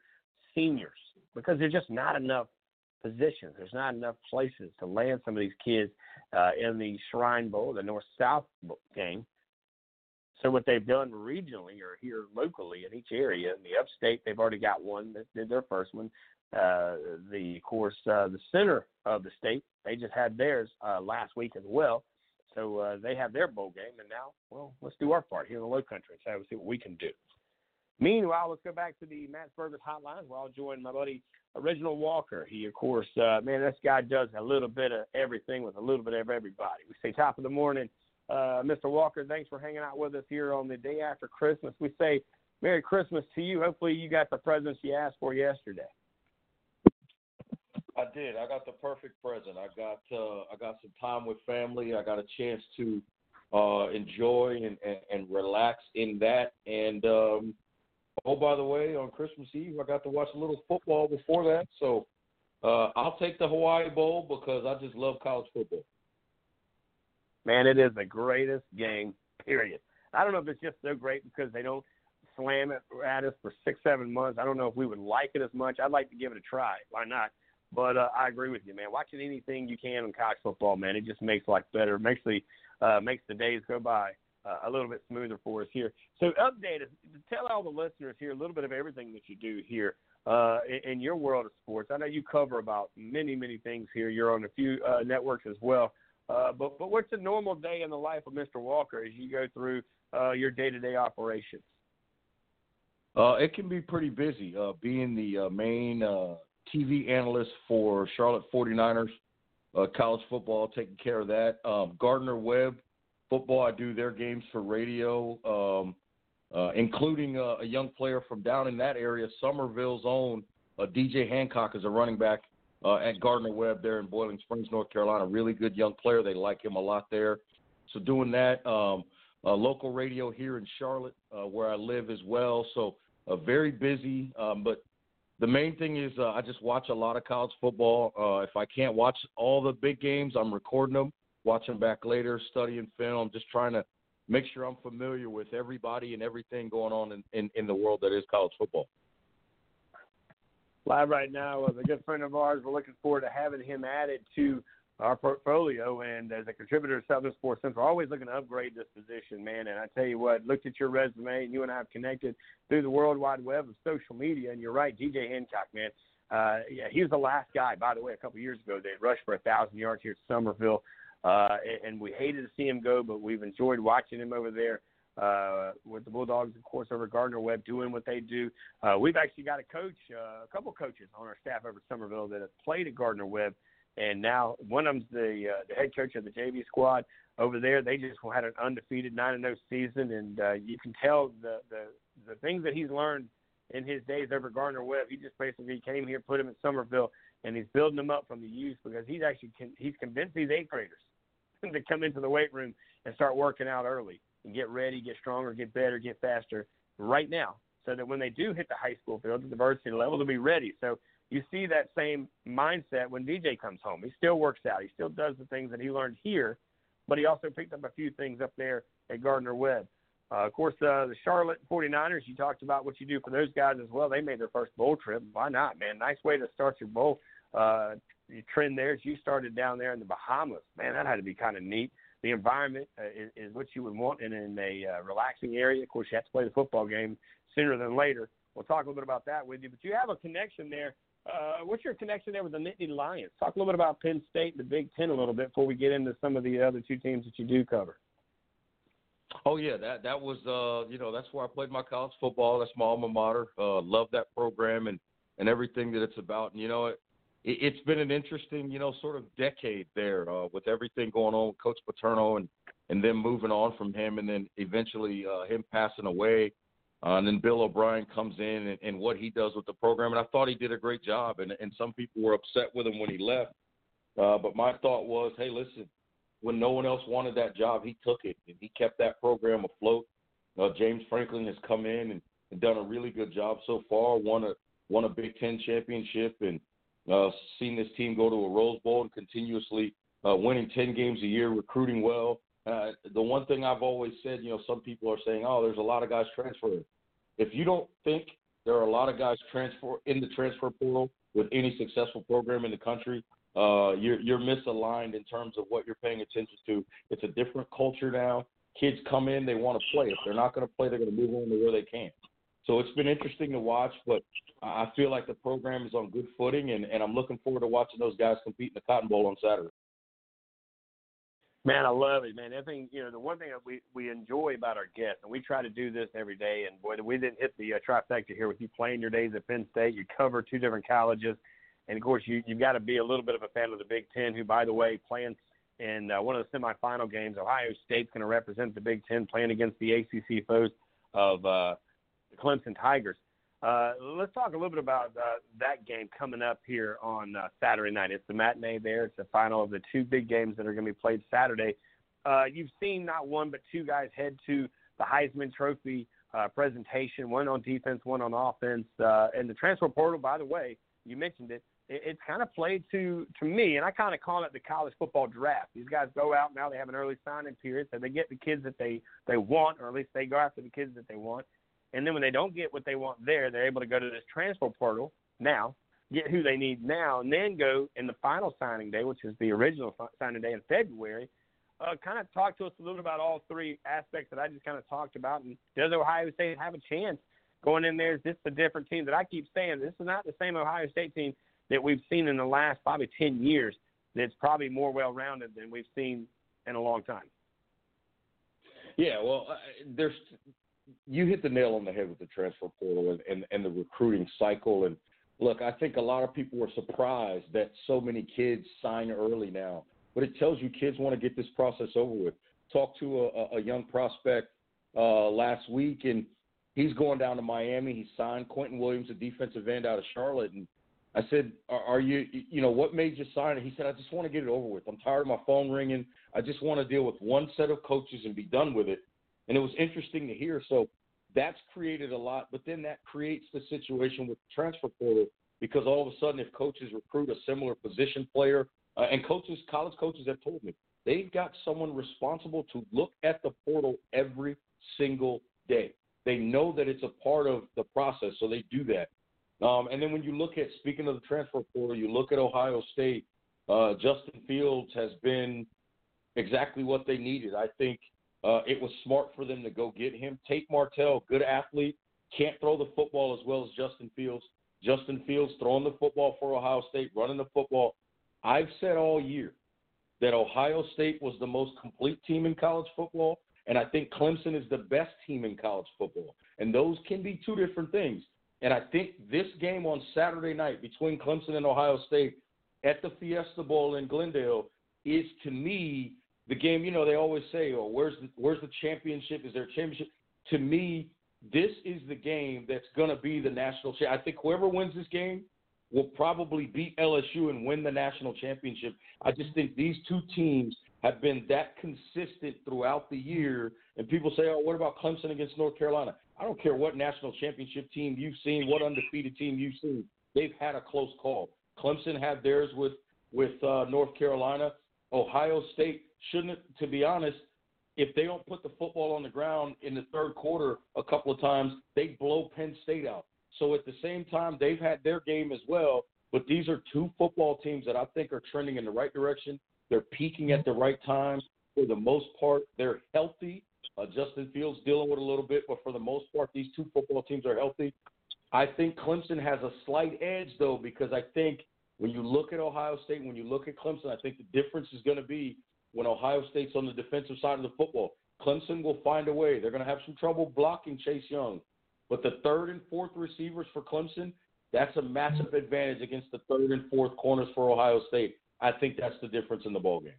seniors because there's just not enough positions. There's not enough places to land some of these kids uh, in the Shrine Bowl, the North South game. So what they've done regionally or here locally in each area, in the upstate, they've already got one that did their first one. Uh, the of course uh, the center of the state, they just had theirs uh, last week as well. So uh, they have their bowl game, and now, well, let's do our part here in the Low Country and see what we can do. Meanwhile, let's go back to the Matt Burgers hotline where I'll join my buddy Reginald Walker. He, of course, uh, man, this guy does a little bit of everything with a little bit of everybody. We say top of the morning, uh, Mr. Walker. Thanks for hanging out with us here on the day after Christmas. We say Merry Christmas to you. Hopefully, you got the presents you asked for yesterday. I did. I got the perfect present. I got uh, I got some time with family. I got a chance to uh, enjoy and, and, and relax in that. And um, oh, by the way, on Christmas Eve, I got to watch a little football before that. So uh, I'll take the Hawaii Bowl because I just love college football. Man, it is the greatest game. Period. I don't know if it's just so great because they don't slam it at us for six, seven months. I don't know if we would like it as much. I'd like to give it a try. Why not? But uh, I agree with you, man. Watching anything you can on college football, man, it just makes life better. It makes the uh, makes the days go by uh, a little bit smoother for us here. So update us, tell all the listeners here a little bit of everything that you do here uh, in, in your world of sports. I know you cover about many, many things here. You're on a few uh, networks as well. Uh, but but what's a normal day in the life of Mr. Walker as you go through uh, your day-to-day operations? Uh, it can be pretty busy. Being the main TV analyst for Charlotte 49ers, uh, college football, taking care of that. Um, Gardner Webb football, I do their games for radio, um, uh, including uh, a young player from down in that area, Summerville's own uh, DJ Hancock is a running back uh, at Gardner Webb there in Boiling Springs, North Carolina. Really good young player. They like him a lot there. So doing that, um, uh, local radio here in Charlotte, uh, where I live as well. So uh, very busy. Um, but the main thing is uh, I just watch a lot of college football. Uh, if I can't watch all the big games, I'm recording them, watching back later, studying film, just trying to make sure I'm familiar with everybody and everything going on in, in, in the world that is college football. Live right now with a good friend of ours. We're looking forward to having him added to our portfolio and as a contributor to Southern Sports Central, always looking to upgrade this position, man. And I tell you what, looked at your resume, and you and I have connected through the world wide web of social media. And you're right, DJ Hancock, man. Uh, yeah, he was the last guy, by the way, a couple years ago that rushed for a thousand yards here at Summerville. Uh, and we hated to see him go, but we've enjoyed watching him over there uh, with the Bulldogs, of course, over Gardner Webb doing what they do. Uh, we've actually got a coach, uh, a couple coaches on our staff over at Summerville that have played at Gardner Webb and now one of them's the uh, the head coach of the JV squad over there. They just had an undefeated nine and zero season, and uh, you can tell the the the things that he's learned in his days over Gardner Webb. He just basically came here, put him in Summerville, and he's building them up from the youth because he's actually he's convinced these eighth graders to come into the weight room and start working out early and get ready, get stronger, get better, get faster right now, so that when they do hit the high school field, the varsity level, to be ready. So you see that same mindset when DJ comes home. He still works out. He still does the things that he learned here, but he also picked up a few things up there at Gardner Webb. Uh, of course, uh, the Charlotte 49ers, you talked about what you do for those guys as well. They made their first bowl trip. Why not, man? Nice way to start your bowl uh, trend there. As you started down there in the Bahamas, man, that had to be kind of neat. The environment uh, is, is what you would want in, in a uh, relaxing area. Of course, you have to play the football game sooner than later. We'll talk a little bit about that with you, but you have a connection there uh, what's your connection there with the Nittany Lions? Talk a little bit about Penn State and the Big Ten a little bit before we get into some of the other two teams that you do cover. Oh yeah, that that was uh you know that's where I played my college football. That's my alma mater. Uh, love that program and and everything that it's about. And you know it, it it's been an interesting you know sort of decade there uh, with everything going on with Coach Paterno and and then moving on from him and then eventually uh, him passing away uh, and then Bill O'Brien comes in and, and what he does with the program. And I thought he did a great job. And, and some people were upset with him when he left. Uh, but my thought was, hey, listen, when no one else wanted that job, he took it and he kept that program afloat. Uh, James Franklin has come in and, and done a really good job so far. Won a won a Big Ten championship and uh, seen this team go to a Rose Bowl and continuously uh, winning ten games a year, recruiting well. Uh, the one thing I've always said, you know, some people are saying, oh, there's a lot of guys transferring if you don't think there are a lot of guys transfer in the transfer portal with any successful program in the country, uh, you're you're misaligned in terms of what you're paying attention to. It's a different culture now. Kids come in, they want to play. If they're not going to play, they're going to move on to where they can. So it's been interesting to watch, but I feel like the program is on good footing, and, and I'm looking forward to watching those guys compete in the Cotton Bowl on Saturday. Man, I love it, man. I think you know the one thing that we we enjoy about our guests, and we try to do this every day. And boy, we didn't hit the uh, trifecta here with you playing your days at Penn State. You cover two different colleges, and of course you you've got to be a little bit of a fan of the Big Ten, who by the way playing in uh, one of the semifinal games. Ohio State's going to represent the Big Ten, playing against the ACC foes of uh, the Clemson Tigers. Uh, let's talk a little bit about uh, that game coming up here on uh, Saturday night. It's the matinee there. It's the final of the two big games that are going to be played Saturday. Uh, you've seen not one but two guys head to the Heisman Trophy uh, presentation, one on defense, one on offense. Uh, and the transfer portal, by the way, you mentioned it. it it's kind of played to to me, and I kind of call it the college football draft. These guys go out now; they have an early signing period, so they get the kids that they they want, or at least they go after the kids that they want and then when they don't get what they want there, they're able to go to this transfer portal now, get who they need now, and then go in the final signing day, which is the original signing day in February. Uh, kind of talk to us a little bit about all three aspects that I just kind of talked about. And does Ohio State have a chance going in there? Is this a different team that I keep saying? This is not the same Ohio State team that we've seen in the last probably 10 years that's probably more well rounded than we've seen in a long time. Yeah, well, uh, there's you hit the nail on the head with the transfer portal and, and, and the recruiting cycle. And look, I think a lot of people were surprised that so many kids sign early now, but it tells you kids want to get this process over with. Talked to a, a young prospect uh, last week, and he's going down to Miami. He signed Quentin Williams, a defensive end out of Charlotte, and I said, are, "Are you, you know, what made you sign it?" He said, "I just want to get it over with. I'm tired of my phone ringing. I just want to deal with one set of coaches and be done with it." And it was interesting to hear. So that's created a lot, but then that creates the situation with the transfer portal because all of a sudden, if coaches recruit a similar position player, uh, and coaches, college coaches have told me they've got someone responsible to look at the portal every single day. They know that it's a part of the process, so they do that. Um, and then when you look at, speaking of the transfer portal, you look at Ohio State, uh, Justin Fields has been exactly what they needed. I think uh, it was smart for them to go get him. Tate Martell, good athlete, can't throw the football as well as Justin Fields. Justin Fields throwing the football for Ohio State, running the football. I've said all year that Ohio State was the most complete team in college football, and I think Clemson is the best team in college football. And those can be two different things. And I think this game on Saturday night between Clemson and Ohio State at the Fiesta Bowl in Glendale is to me the game. You know, they always say, "Oh, where's the where's the championship? Is there a championship?" To me, this is the game that's going to be the national. Cha- I think whoever wins this game will probably beat LSU and win the national championship. I just think these two teams have been that consistent throughout the year. And people say, "Oh, what about Clemson against North Carolina?" I don't care what national championship team you've seen, what undefeated team you've seen. They've had a close call. Clemson had theirs with with uh, North Carolina. Ohio State shouldn't, to be honest, if they don't put the football on the ground in the third quarter a couple of times, they blow Penn State out. So at the same time, they've had their game as well. But these are two football teams that I think are trending in the right direction. They're peaking at the right time. For the most part, they're healthy uh, Justin Fields dealing with a little bit, but for the most part, these two football teams are healthy. I think Clemson has a slight edge, though, because I think when you look at Ohio State, when you look at Clemson, I think the difference is going to be when Ohio State's on the defensive side of the football. Clemson will find a way. They're going to have some trouble blocking Chase Young. But the third and fourth receivers for Clemson, that's a massive advantage against the third and fourth corners for Ohio State. I think that's the difference in the ball game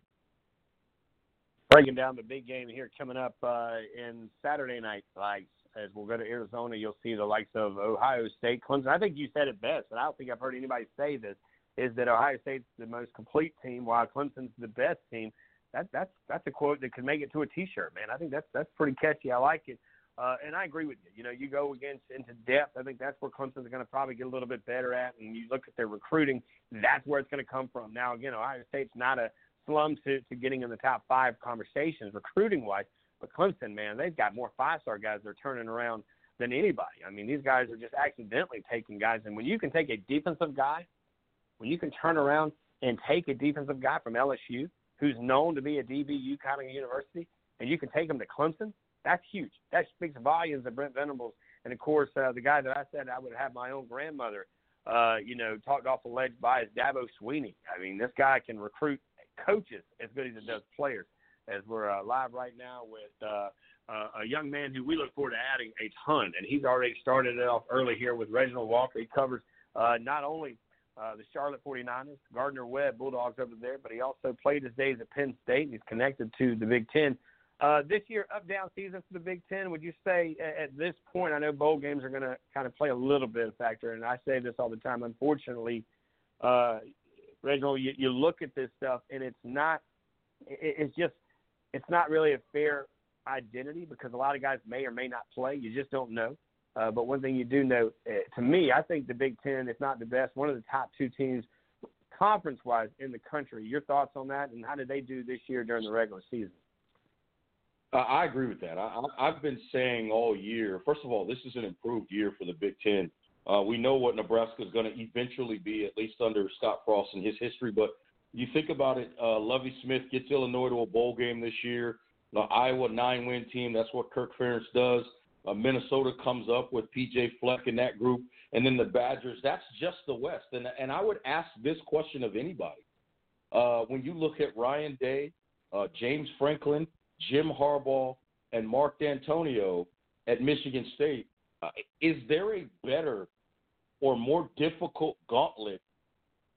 breaking down the big game here coming up uh, in Saturday night lights. As we'll go to Arizona, you'll see the likes of Ohio State, Clemson. I think you said it best, and I don't think I've heard anybody say this: is that Ohio State's the most complete team, while Clemson's the best team. That that's that's a quote that could make it to a T-shirt, man. I think that's that's pretty catchy. I like it. Uh, and I agree with you. You know, you go against into depth. I think that's where Clemson's going to probably get a little bit better at. And you look at their recruiting, that's where it's going to come from. Now, again, Ohio State's not a slum to, to getting in the top five conversations recruiting wise. But Clemson, man, they've got more five star guys they're turning around than anybody. I mean, these guys are just accidentally taking guys. And when you can take a defensive guy, when you can turn around and take a defensive guy from LSU who's known to be a DBU kind of university, and you can take him to Clemson, that's huge. That speaks volumes of Brent Venables. And of course, uh, the guy that I said I would have my own grandmother, uh, you know, talked off the ledge by is Dabo Swinney. I mean, this guy can recruit coaches as good as it does players. As we're uh, live right now with uh, uh, a young man who we look forward to adding a ton, and he's already started it off early here with Reginald Walker. He covers uh, not only uh, the Charlotte 49ers, Gardner Webb Bulldogs over there, but he also played his days at Penn State, and he's connected to the Big Ten. Uh, this year, up down season for the Big Ten. Would you say at this point? I know bowl games are going to kind of play a little bit of factor, and I say this all the time. Unfortunately, uh, Reginald, you, you look at this stuff and it's not, it, it's just, it's not really a fair identity because a lot of guys may or may not play. You just don't know. Uh, but one thing you do know, uh, to me, I think the Big Ten, if not the best, one of the top two teams conference wise in the country. Your thoughts on that, and how did they do this year during the regular season? Uh, I agree with that. I, I've been saying all year. First of all, this is an improved year for the Big Ten. Uh, we know what Nebraska is going to eventually be, at least under Scott Frost and his history. But you think about it, uh, Lovie Smith gets Illinois to a bowl game this year. The Iowa nine-win team, that's what Kirk Ferentz does. Uh, Minnesota comes up with PJ Fleck in that group, and then the Badgers. That's just the West. And and I would ask this question of anybody: uh, when you look at Ryan Day, uh, James Franklin, Jim Harbaugh, and Mark Dantonio, at Michigan State. Uh, is there a better or more difficult gauntlet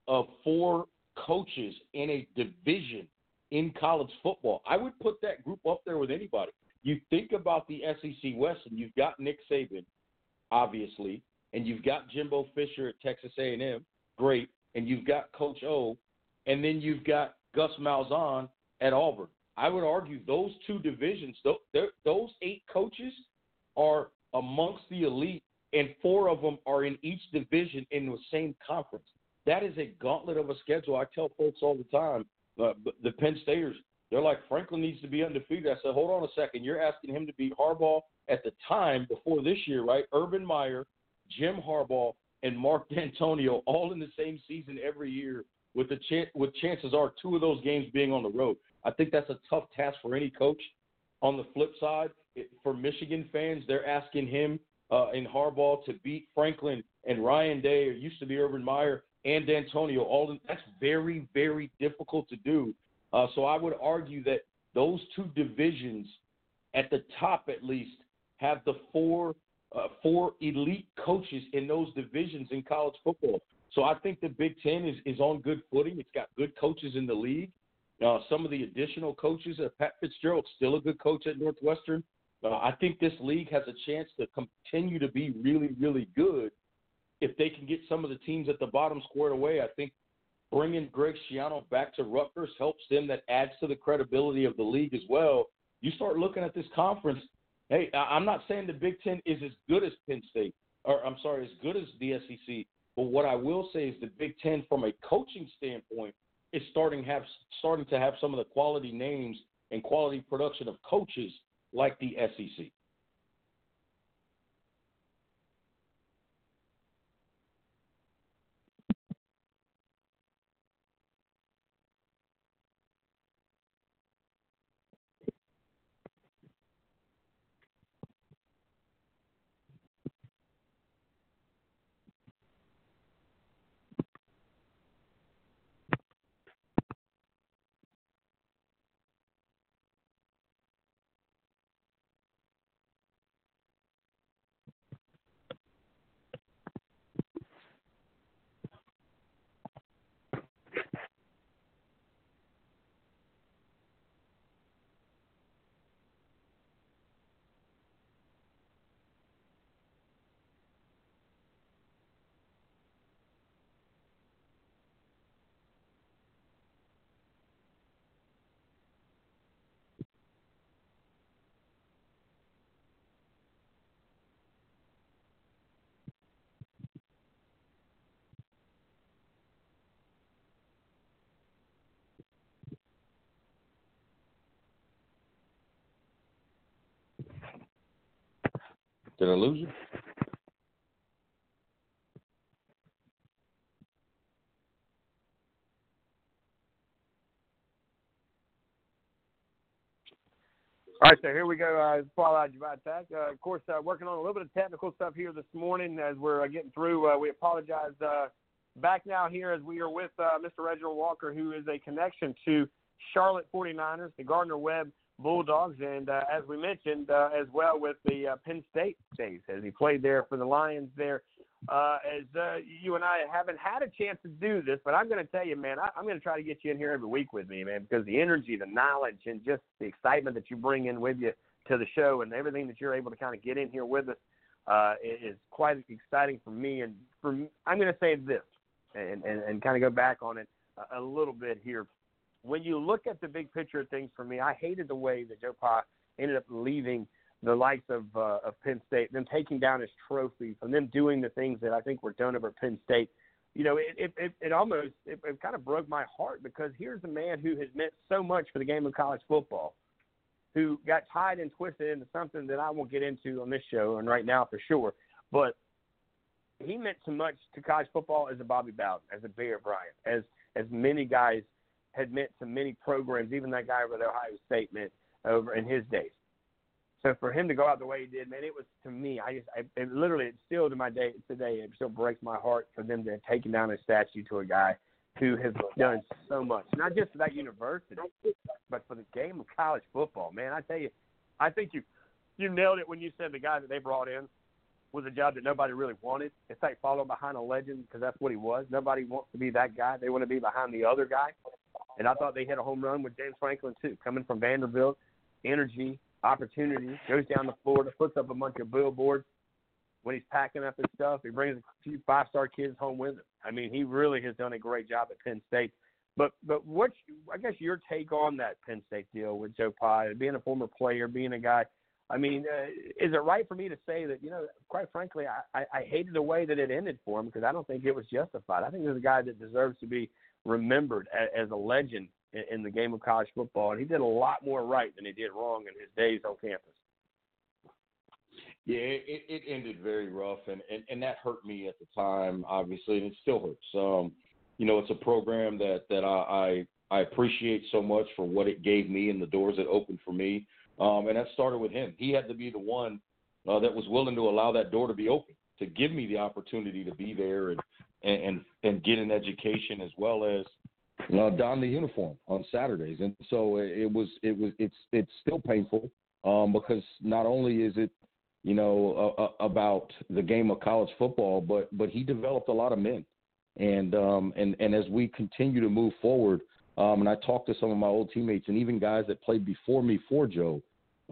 of four coaches in a division in college football? I would put that group up there with anybody. You think about the SEC West, and you've got Nick Saban, obviously, and you've got Jimbo Fisher at Texas A&M, great, and you've got Coach O, and then you've got Gus Malzahn at Auburn. I would argue those two divisions, those eight coaches are amongst the elite, and four of them are in each division in the same conference. That is a gauntlet of a schedule. I tell folks all the time, uh, the Penn Staters, they're like, Franklin needs to be undefeated. I said, hold on a second. You're asking him to beat Harbaugh at the time before this year, right? Urban Meyer, Jim Harbaugh, and Mark Dantonio all in the same season every year with the ch- with chances are two of those games being on the road. I think that's a tough task for any coach. On the flip side, it, for Michigan fans, they're asking him uh, and Harbaugh to beat Franklin and Ryan Day, or used to be Urban Meyer and Dantonio. All in, that's very, very difficult to do. Uh, so I would argue that those two divisions, at the top at least, have the four uh, four elite coaches in those divisions in college football. So I think the Big Ten is, is on good footing. It's got good coaches in the league. Uh, some of the additional coaches, uh, Pat Fitzgerald, still a good coach at Northwestern. Uh, I think this league has a chance to continue to be really, really good if they can get some of the teams at the bottom squared away. I think bringing Greg Schiano back to Rutgers helps them. That adds to the credibility of the league as well. You start looking at this conference. Hey, I'm not saying the Big Ten is as good as Penn State, or I'm sorry, as good as the SEC. But what I will say is the Big Ten, from a coaching standpoint, is starting have starting to have some of the quality names and quality production of coaches like the SEC. Did I lose you? All right, so here we go. Uh, Paul Javatek. Uh, of course, uh, working on a little bit of technical stuff here this morning as we're uh, getting through. Uh, we apologize. Uh, back now here as we are with uh, Mr. Reginald Walker, who is a connection to Charlotte 49ers, the Gardner Webb Bulldogs, and uh, as we mentioned uh, as well with the uh, Penn State days, as he played there for the Lions there. Uh, as uh, you and I haven't had a chance to do this, but I'm going to tell you, man, I, I'm going to try to get you in here every week with me, man, because the energy, the knowledge, and just the excitement that you bring in with you to the show, and everything that you're able to kind of get in here with us, uh, is quite exciting for me. And for I'm going to say this, and, and, and kind of go back on it a little bit here when you look at the big picture of things for me, I hated the way that Joe Pa ended up leaving the likes of uh, of Penn State, them taking down his trophy, from them doing the things that I think were done over Penn State. You know, it it, it, it almost it, it kind of broke my heart because here's a man who has meant so much for the game of college football, who got tied and twisted into something that I won't get into on this show and right now for sure, but he meant so much to college football as a Bobby Bowden, as a Bear Bryant, as as many guys had meant to many programs, even that guy over at Ohio State meant over in his days. So for him to go out the way he did, man, it was to me. I just, I, it literally, it's still to my day today. It still breaks my heart for them to have taken down a statue to a guy who has done so much, not just for that university, but for the game of college football. Man, I tell you, I think you, you nailed it when you said the guy that they brought in was a job that nobody really wanted. It's like following behind a legend because that's what he was. Nobody wants to be that guy. They want to be behind the other guy. And I thought they hit a home run with James Franklin too, coming from Vanderbilt, energy, opportunity, goes down to Florida, puts up a bunch of billboards. When he's packing up his stuff, he brings a few five-star kids home with him. I mean, he really has done a great job at Penn State. But but what's I guess your take on that Penn State deal with Joe Pa, being a former player, being a guy I mean, uh, is it right for me to say that you know, quite frankly, I, I, I hated the way that it ended for him because I don't think it was justified. I think there's a guy that deserves to be remembered as, a legend in, in the game of college football, and he did a lot more right than he did wrong in his days on campus. Yeah, it, it ended very rough, and, and and that hurt me at the time, obviously, and it still hurts. Um, you know, it's a program that that I, I I appreciate so much for what it gave me and the doors it opened for me. Um, and that started with him. He had to be the one uh, that was willing to allow that door to be open, to give me the opportunity to be there and and and get an education as well as don the uniform on Saturdays. And so it was it was it's it's still painful um, because not only is it you know about the game of college football, but but he developed a lot of men. And um, and and as we continue to move forward, um, and I talked to some of my old teammates and even guys that played before me for Joe,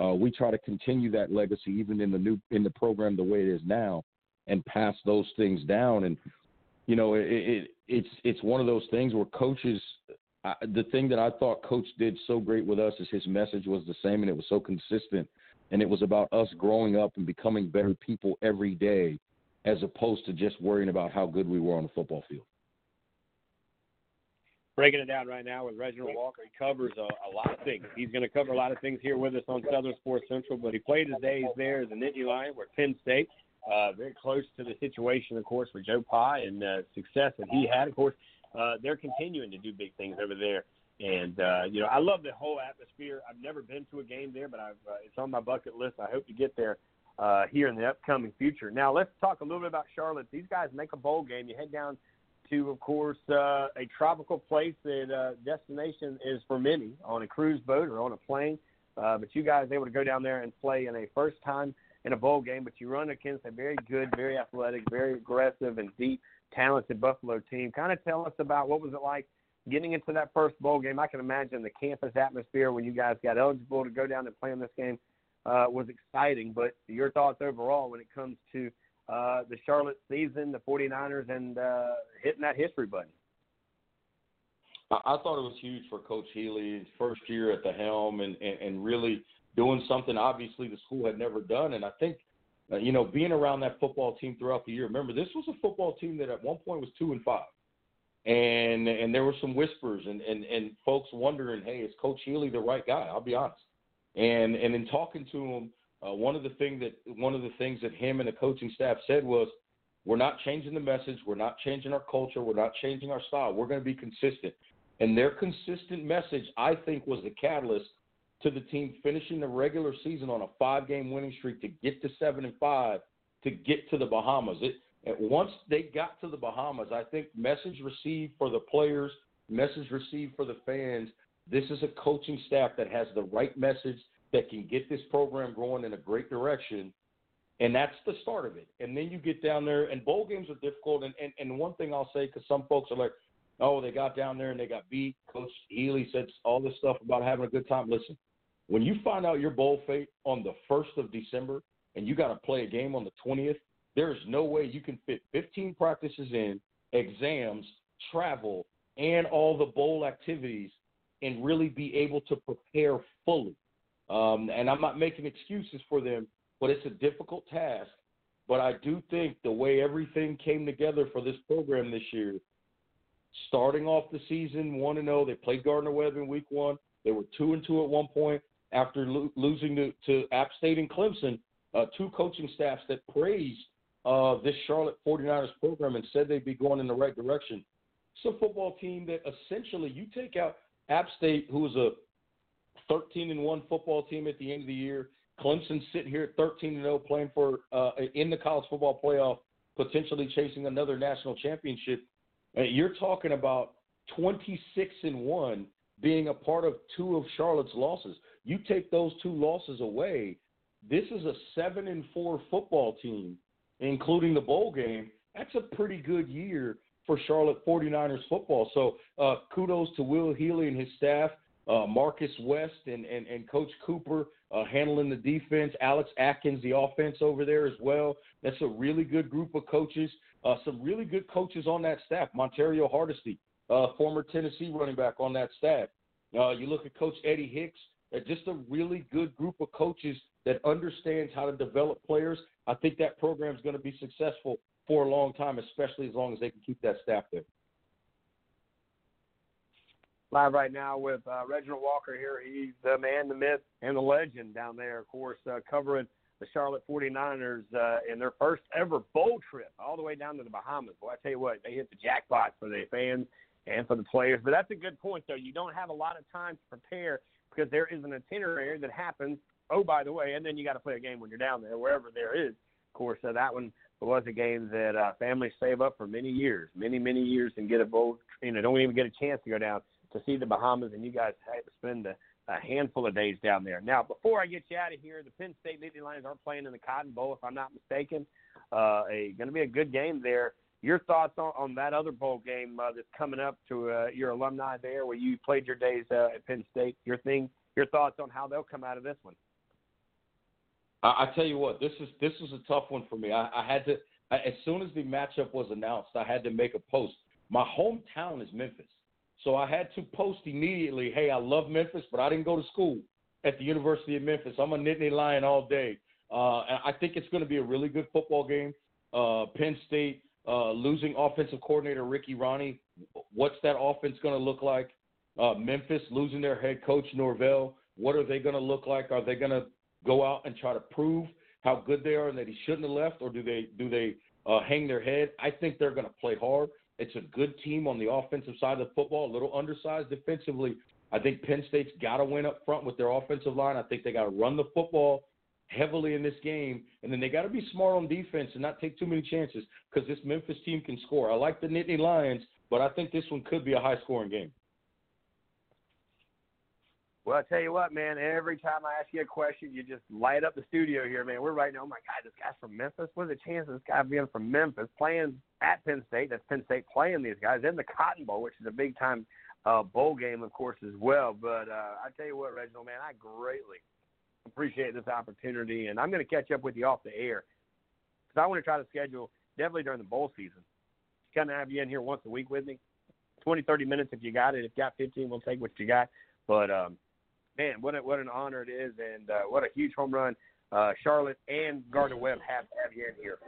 uh, we try to continue that legacy even in the new in the program the way it is now, and pass those things down. And you know, it, it it's it's one of those things where coaches. I, the thing that I thought Coach did so great with us is his message was the same and it was so consistent, and it was about us growing up and becoming better people every day, as opposed to just worrying about how good we were on the football field breaking it down right now with Reginald Walker. He covers a, a lot of things. He's going to cover a lot of things here with us on Southern Sports Central, but he played his days there as a Nittany Lion, where Penn State, uh, very close to the situation, of course, for Joe Pa and uh, success that he had. Of course, uh, they're continuing to do big things over there. And uh, you know, I love the whole atmosphere. I've never been to a game there, but I've, uh, it's on my bucket list. I hope to get there uh, here in the upcoming future. Now, let's talk a little bit about Charlotte. These guys make a bowl game. You head down to, of course, uh, a tropical place that uh, destination is for many on a cruise boat or on a plane. Uh, but you guys able to go down there and play in a first time in a bowl game, but you run against a very good, very athletic, very aggressive, and deep, talented Buffalo team. Kind of tell us about what was it like getting into that first bowl game. I can imagine the campus atmosphere when you guys got eligible to go down and play in this game uh, was exciting. But your thoughts overall when it comes to uh, the Charlotte season, the 49ers, and uh, hitting that history button? I, thought it was huge for Coach Healy, first year at the helm, and, and, and really doing something obviously the school had never done. And I think, uh, you know, being around that football team throughout the year. Remember, this was a football team that at one point was two and five. And and there were some whispers and, and, and folks wondering, hey, is Coach Healy the right guy? I'll be honest. And and in talking to him, uh, one of the thing that one of the things that him and the coaching staff said was, we're not changing the message, we're not changing our culture, we're not changing our style. We're going to be consistent. And their consistent message, I think, was the catalyst to the team finishing the regular season on a five-game winning streak to get to seven and five to get to the Bahamas. It once they got to the Bahamas, I think message received for the players, message received for the fans. This is a coaching staff that has the right message that can get this program growing in a great direction. And that's the start of it. And then you get down there, and bowl games are difficult. And, and, and one thing I'll say, because some folks are like, oh, they got down there and they got beat. Coach Healy said all this stuff about having a good time. Listen, when you find out your bowl fate on the 1st of December and you got to play a game on the 20th, there is no way you can fit 15 practices in, exams, travel, and all the bowl activities and really be able to prepare fully. Um, and I'm not making excuses for them, but it's a difficult task. But I do think the way everything came together for this program this year, starting off the season one and zero, oh, they played Gardner Webb in week one. They were two and two at one point after lo- losing to, to App State and Clemson. Uh, two coaching staffs that praised uh, this Charlotte 49ers program and said they'd be going in the right direction. It's a football team that essentially you take out App State, who was a 13 and one football team at the end of the year. Clemson sitting here at 13 and 0, playing for uh, in the college football playoff, potentially chasing another national championship. Uh, you're talking about 26 and one being a part of two of Charlotte's losses. You take those two losses away, this is a seven and four football team, including the bowl game. That's a pretty good year for Charlotte 49ers football. So uh, kudos to Will Healy and his staff, uh, Marcus West and, and, and Coach Cooper uh, handling the defense, Alex Atkins, the offense over there as well. That's a really good group of coaches. Uh, some really good coaches on that staff. Montario Hardesty, uh, former Tennessee running back on that staff. Uh, you look at Coach Eddie Hicks, uh, just a really good group of coaches that understands how to develop players. I think that program is going to be successful for a long time, especially as long as they can keep that staff there. Live right now with uh, Reginald Walker here. He's the man, the myth, and the legend down there, of course, uh, covering the Charlotte 49ers uh, in their first ever bowl trip all the way down to the Bahamas. Boy, I tell you what, they hit the jackpot for the fans and for the players. But that's a good point, though. You don't have a lot of time to prepare because there is an itinerary that happens. Oh, by the way, and then you got to play a game when you're down there, wherever there is. Of course, uh, that one was a game that uh, families save up for many years, many, many years, and get a bowl. You know, don't even get a chance to go down to see the Bahamas, and you guys spend a, a handful of days down there. Now, before I get you out of here, the Penn State Nittany Lions are playing in the Cotton Bowl, if I'm not mistaken. Uh, a going to be a good game there. Your thoughts on, on that other bowl game uh, that's coming up to uh, your alumni there, where you played your days uh, at Penn State? Your thing, your thoughts on how they'll come out of this one? I, I tell you what, this is this was a tough one for me. I, I had to I, as soon as the matchup was announced, I had to make a post. My hometown is Memphis. So I had to post immediately, hey, I love Memphis, but I didn't go to school at the University of Memphis. I'm a Nittany Lion all day. Uh, I think it's going to be a really good football game. Uh, Penn State uh, losing offensive coordinator Ricky Rahne. What's that offense going to look like? Uh, Memphis losing their head coach Norvell. What are they going to look like? Are they going to go out and try to prove how good they are and that he shouldn't have left, or do they do they uh, hang their head? I think they're going to play hard. It's a good team on the offensive side of the football, a little undersized defensively. I think Penn State's got to win up front with their offensive line. I think they got to run the football heavily in this game, and then they got to be smart on defense and not take too many chances because this Memphis team can score. I like the Nittany Lions, but I think this one could be a high-scoring game. Well, I tell you what, man. Every time I ask you a question, you just light up the studio here, man. We're right now. Oh my God, this guy's from Memphis. What are the chances this guy being from Memphis playing at Penn State? That's Penn State playing these guys in the Cotton Bowl, which is a big time uh, bowl game, of course, as well. But uh, I tell you what, Reginald, man, I greatly appreciate this opportunity, and I'm going to catch up with you off the air because I want to try to schedule definitely during the bowl season. Kind of have you in here once a week with me, 20, 30 minutes if you got it. If you got 15, we'll take what you got. But um, man, what a, what an honor it is, and uh, what a huge home run uh, Charlotte and Gardner Webb have to have you in here.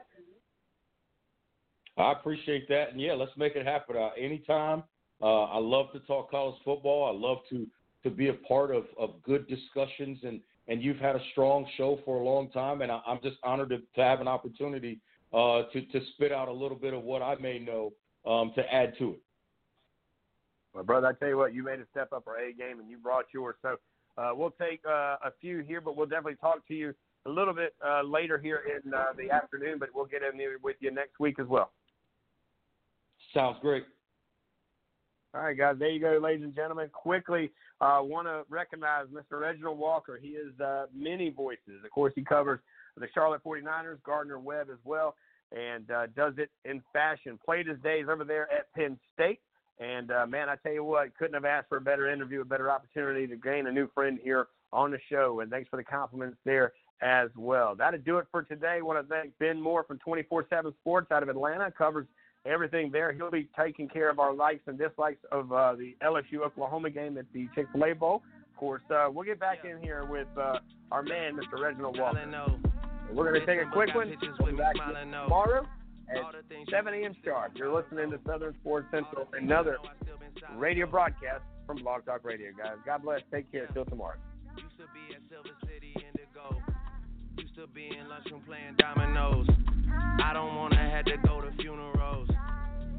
I appreciate that, and yeah, let's make it happen uh, anytime. Uh, I love to talk college football. I love to to be a part of, of good discussions, and and you've had a strong show for a long time, and I, am just honored to, to have an opportunity uh, to to spit out a little bit of what I may know um, to add to it. Well, brother, I tell you what, you made a step up our A game, and you brought yours. So uh, we'll take uh, a few here, but we'll definitely talk to you a little bit uh, later here in uh, the afternoon. But we'll get in there with you next week as well. Sounds great. All right, guys. There you go, ladies and gentlemen. Quickly, uh, want to recognize Mr. Reginald Walker. He is uh, many voices. Of course, he covers the Charlotte 49ers, Gardner Webb as well, and uh, does it in fashion. Played his days over there at Penn State. And uh, man, I tell you what, couldn't have asked for a better interview, a better opportunity to gain a new friend here on the show. And thanks for the compliments there as well. That'll do it for today. I want to thank Ben Moore from 24/7 Sports out of Atlanta. Covers everything there. He'll be taking care of our likes and dislikes of uh, the LSU Oklahoma game at the Chick Fil A Bowl. Of course, uh, we'll get back in here with uh, our man, Mr. Reginald Walker. We're going to take a quick one. We'll be back tomorrow at 7 a.m. sharp. You're listening to Southern Sports Central, another radio broadcast from Blog Talk Radio, guys. God bless. Take care. Till tomorrow. Used to be at Silver City Indigo. Used to be in lunchroom playing dominoes. I don't wanna have to go to funerals.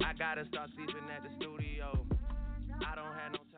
I gotta start sleeping at the studio. I don't have no